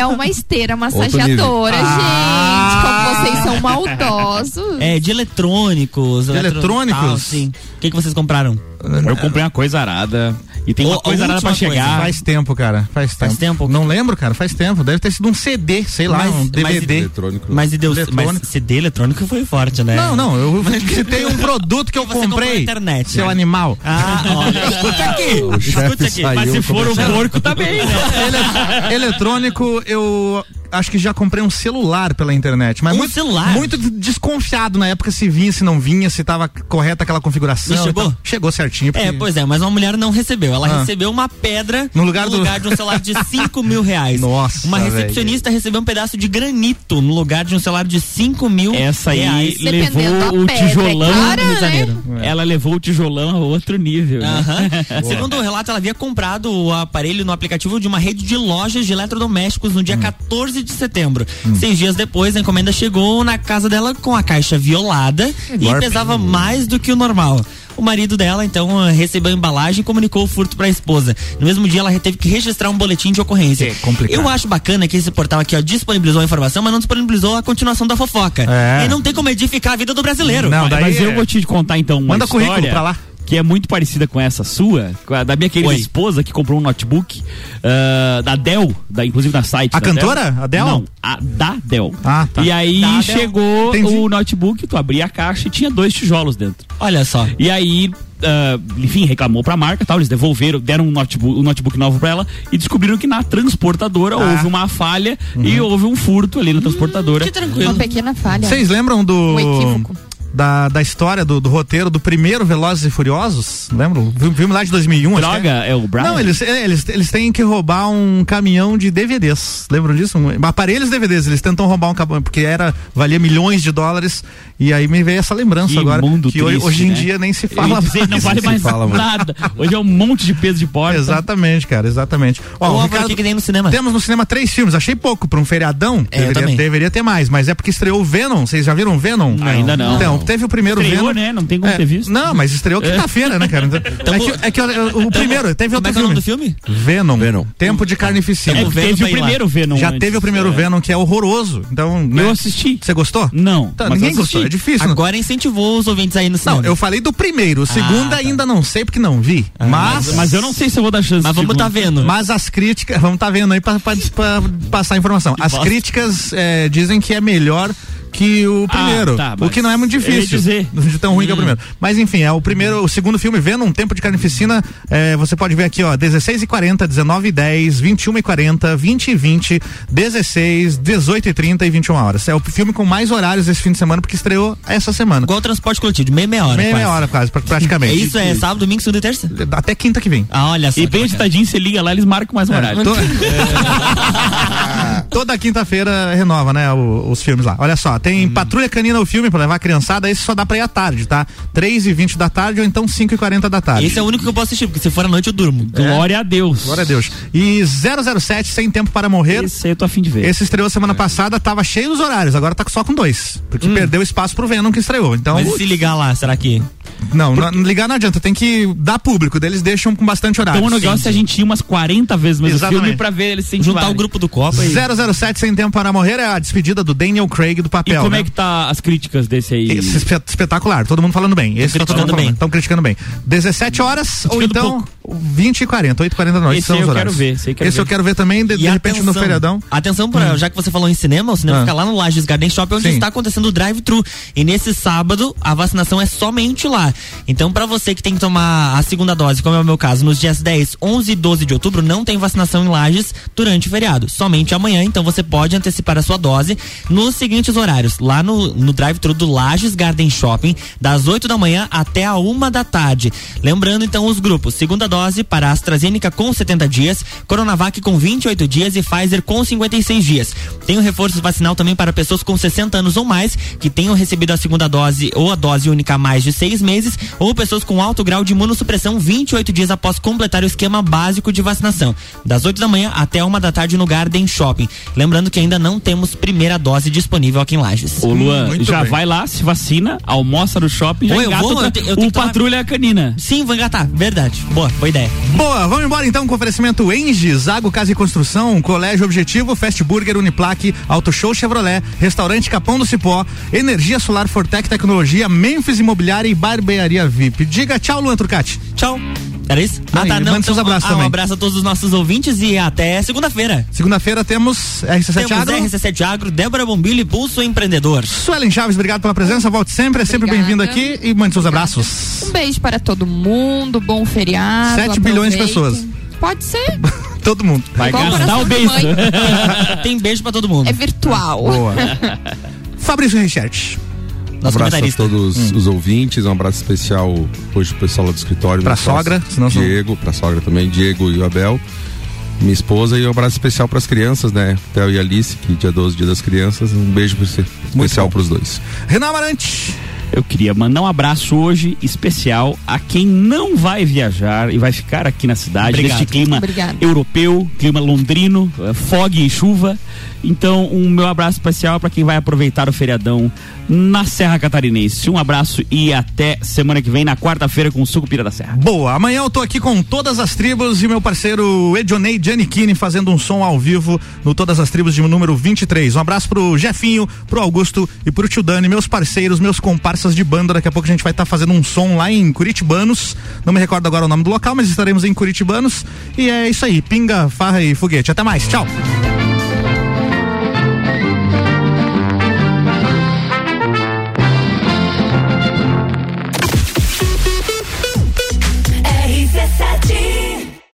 É uma esteira massageadora, Ah. gente. Como vocês são maldosos. É, de eletrônicos. De eletrônicos? tal, sim. O que, que vocês compraram? Eu comprei uma coisa arada. E tem uma a coisa arada pra última coisa. chegar. Faz tempo, cara. Faz tempo. Faz tempo? Não lembro, cara. Faz tempo. Deve ter sido um CD, sei lá, Mas- um DVD. mas- Mas, e Deus, Eletrônico. mas CD eletrônico foi forte, né? Não, não. Eu citei um produto que eu na comprei. internet, Seu né? animal. Ah, olha, escuta aqui. O Escuta aqui. Mas se for um porco, tá bem, né? Ele- eletrônico, eu acho que já comprei um celular pela internet. Mas Um muito, celular? Muito desconfiado na época se vinha, se não vinha, se tava correta aquela configuração. E chegou? Chegou certinho. porque- É, pois é, mas uma mulher não recebeu. Ela Ah. recebeu uma pedra No lugar do- de um celular de 5 mil reais. Nossa, Uma recepcionista recebeu um pedaço de granito no lugar de um celular de 5 mil Essa aí reais. levou o pedra, tijolão é cara, no Rio de né? Janeiro. Ela levou o tijolão a outro nível. né? Segundo o relato, ela havia comprado o aparelho no aplicativo de uma rede de lojas de eletrodomésticos no dia 14 12 de setembro. Hum. Seis dias depois, a encomenda chegou na casa dela com a caixa violada e pesava mais do que o normal. O marido dela, então, recebeu a embalagem e comunicou o furto para a esposa. No mesmo dia, ela teve que registrar um boletim de ocorrência. É complicado. Eu acho bacana que esse portal aqui, ó, disponibilizou a informação, mas não disponibilizou a continuação da fofoca. É. E não tem como edificar a vida do brasileiro. Não, daí Mas eu é- vou te contar então uma Manda história currículo pra lá. Que é muito parecida com essa sua, com a da minha querida Oi. esposa que comprou um notebook ah, da Dell, da, inclusive na site. A da cantora? Dell. A Dell? Não, a da Dell. Ah, tá. E aí Da chegou Entendi. o notebook, tu abria a caixa e tinha dois tijolos dentro. Olha só. E aí, ah, enfim, reclamou pra marca tal, eles devolveram, deram um notebook, um notebook novo pra ela e descobriram que na transportadora Ah. houve uma falha Uhum. e houve um furto ali na transportadora. Que tranquilo. Uma pequena falha. Vocês lembram do. Um equívoco. Da, da história do, do roteiro do primeiro Velozes e Furiosos? Lembram? Vi- Filme lá de 2001. acho que Droga, é o Brian? Não, eles, é, eles, eles têm que roubar um caminhão de DVDs. Lembram disso? Um, aparelhos DVDs. Eles tentam roubar um caminhão, porque era, valia milhões de dólares. E aí me veio essa lembrança Que agora. mundo que hoje, triste, hoje em né? dia nem se fala dizer, não vale mais fala mais. nada. Hoje é um monte de peso de porta. Exatamente, cara, exatamente. Ó, o algo Ricardo- aqui que nem no cinema. Temos no cinema três filmes. Achei pouco pra um feriadão. É, deveria, deveria ter mais, mas é porque estreou o Venom. Vocês já viram o Venom? Ainda não. Então, teve o primeiro Estreou, Venom. né? Não tem como É, ter visto. Não, mas estreou quinta-feira, né, cara? Então, é que, é que o, o primeiro, teve Como outro é que é o nome filme. do filme? Venom. Venom. Tempo de carnificina. É, o teve o vai lá. primeiro Venom. Já antes. teve o primeiro É. Venom, que é horroroso. Então, né? Eu assisti. Você gostou? Não. Tá, mas ninguém gostou, é difícil. não? Agora incentivou os ouvintes aí no cinema. Não, eu falei do primeiro. O segundo tá. ainda não sei porque não vi. mas, Mas eu não sei se eu vou dar chance. Mas vamos tá vendo. Mas as críticas, vamos tá vendo aí pra, pra- pra passar a informação. As críticas é, dizem que é melhor que o Ah, primeiro. tá, o que não é muito difícil. dizer. De tão ruim que é o primeiro. Mas enfim, é o primeiro, o segundo filme, vendo um tempo de carnificina, é, você pode ver aqui, ó, 16 e 40, 19 e 10, 21 e 40, 20 e 20, 16, 18 e 30 e 21 horas. É o filme com mais horários esse fim de semana, porque estreou essa semana. Igual o transporte coletivo, de meia, meia hora. Meia, quase. meia hora quase, pra- É praticamente. isso, é sábado, domingo, segunda e terça? Até quinta que vem. Ah, olha só. E bem bacana. agitadinho, você liga lá, eles marcam mais um horário. To- Toda quinta-feira renova, né, o- os filmes lá. Olha só, tem Hum. Patrulha Canina o filme pra levar a criançada, esse só dá pra ir à tarde, tá? 3 e 20 da tarde ou então 5 e 40 da tarde. Esse é o único que eu posso assistir, porque se for à noite eu durmo. Glória a Deus. Glória a Deus. E 007, Sem Tempo para Morrer. Esse aí eu tô afim de ver. Esse estreou semana passada, tava cheio os horários, agora tá só com dois. Porque Hum. perdeu espaço pro Venom que estreou. Então, Mas e se ligar lá, será que. não, não, ligar não adianta, tem que dar público, eles deixam com bastante horário. Então o negócio é a gente ir umas 40 vezes mais o Exatamente. filme pra ver eles se Juntar o grupo do Copa e. 007 Sem Tempo para Morrer é a despedida do Daniel Craig do E papel. como né? é que tá as críticas desse aí? Esse espe- espetacular, todo mundo falando bem. Esse tá todo mundo bem. Estão criticando bem. 17 horas ou então 20 e 40, 8 e 40 da noite Esse são aí os eu horários. quero ver, esse eu quero Esse eu ver. quero ver também, de, E de repente no feriadão. Atenção, pra, já que você falou em cinema, o cinema Ah. fica lá no Lages Garden Shopping, onde Sim. está acontecendo o drive-thru. E nesse sábado, a vacinação é somente lá. Então, pra você que tem que tomar a segunda dose, como é o meu caso, nos dias 10, 11 e 12 de outubro, não tem vacinação em Lages durante o feriado. Somente amanhã, então você pode antecipar a sua dose nos seguintes horários. Lá no, no drive-thru do Lages Garden Shopping, das 8 da manhã até a uma da tarde. Lembrando, então, os grupos. Segunda dose para AstraZeneca com 70 dias, Coronavac com 28 dias e Pfizer com 56 dias. Tem o reforço vacinal também para pessoas com 60 anos ou mais que tenham recebido a segunda dose ou a dose única há mais de seis meses ou pessoas com alto grau de imunossupressão 28 dias após completar o esquema básico de vacinação. Das 8 da manhã até uma da tarde no Garden Shopping. Lembrando que ainda não temos primeira dose disponível aqui em Lages. Ô Luan, Muito já bem. vai lá, se vacina, almoça no shopping, já Ô, eu engata vou, outra- eu te- eu o que tomar- patrulha canina. Sim, vou engatar. Verdade. Boa, boa ideia. Boa, vamos embora então com oferecimento Engie, Zago Casa e Construção, Colégio Objetivo, Fast Burger, Uniplaque, Auto Show Chevrolet, Restaurante Capão do Cipó, Energia Solar Fortec Tecnologia, Memphis Imobiliária e Barbearia VIP. Diga tchau, Luan Turcati. Tchau. Era isso? Não, e manda seus abraços ah, Um também. abraço a todos os nossos ouvintes e até segunda-feira. Segunda-feira temos RC7 Temos Agro. RC7 Agro, Débora Bombilho e Pulso Empreendedor. Suelen Chaves, obrigado pela presença. Volte sempre, é sempre bem-vindo aqui e mande seus abraços. Um beijo para todo mundo, bom feriado. 7 bilhões de pessoas. Pode ser. Todo mundo. Vai Igual gastar o beijo. Tem beijo pra todo mundo. É virtual. Boa. Fabrício Richard. Um Nosso abraço a todos os ouvintes, um abraço especial hoje pro pessoal lá do escritório. Pra sogra, senão são- Diego, pra sogra também, Diego e o Abel, minha esposa e um abraço especial pras crianças, né? Theo e Alice, que dia 12, dia das crianças, um beijo pra você, especial bom. pros dois. Renan Amarante. Eu queria mandar um abraço hoje especial a quem não vai viajar e vai ficar aqui na cidade, Obrigado. neste clima Obrigada. europeu, clima londrino, eh, fog e chuva. Então, um meu abraço especial para quem vai aproveitar o feriadão na Serra Catarinense. Um abraço e até semana que vem, na quarta-feira, com o Sucupira da Serra. Boa, amanhã eu tô aqui com todas as tribos e meu parceiro Edionei Giannichini fazendo um som ao vivo no Todas as Tribos de número 23. Um abraço pro Jefinho, pro Augusto e pro Tio Dani, meus parceiros, meus comparsas de banda. Daqui a pouco a gente vai estar fazendo um som lá em Curitibanos. Não me recordo agora o nome do local, mas estaremos em Curitibanos. E é isso aí, pinga, farra e foguete. Até mais, tchau.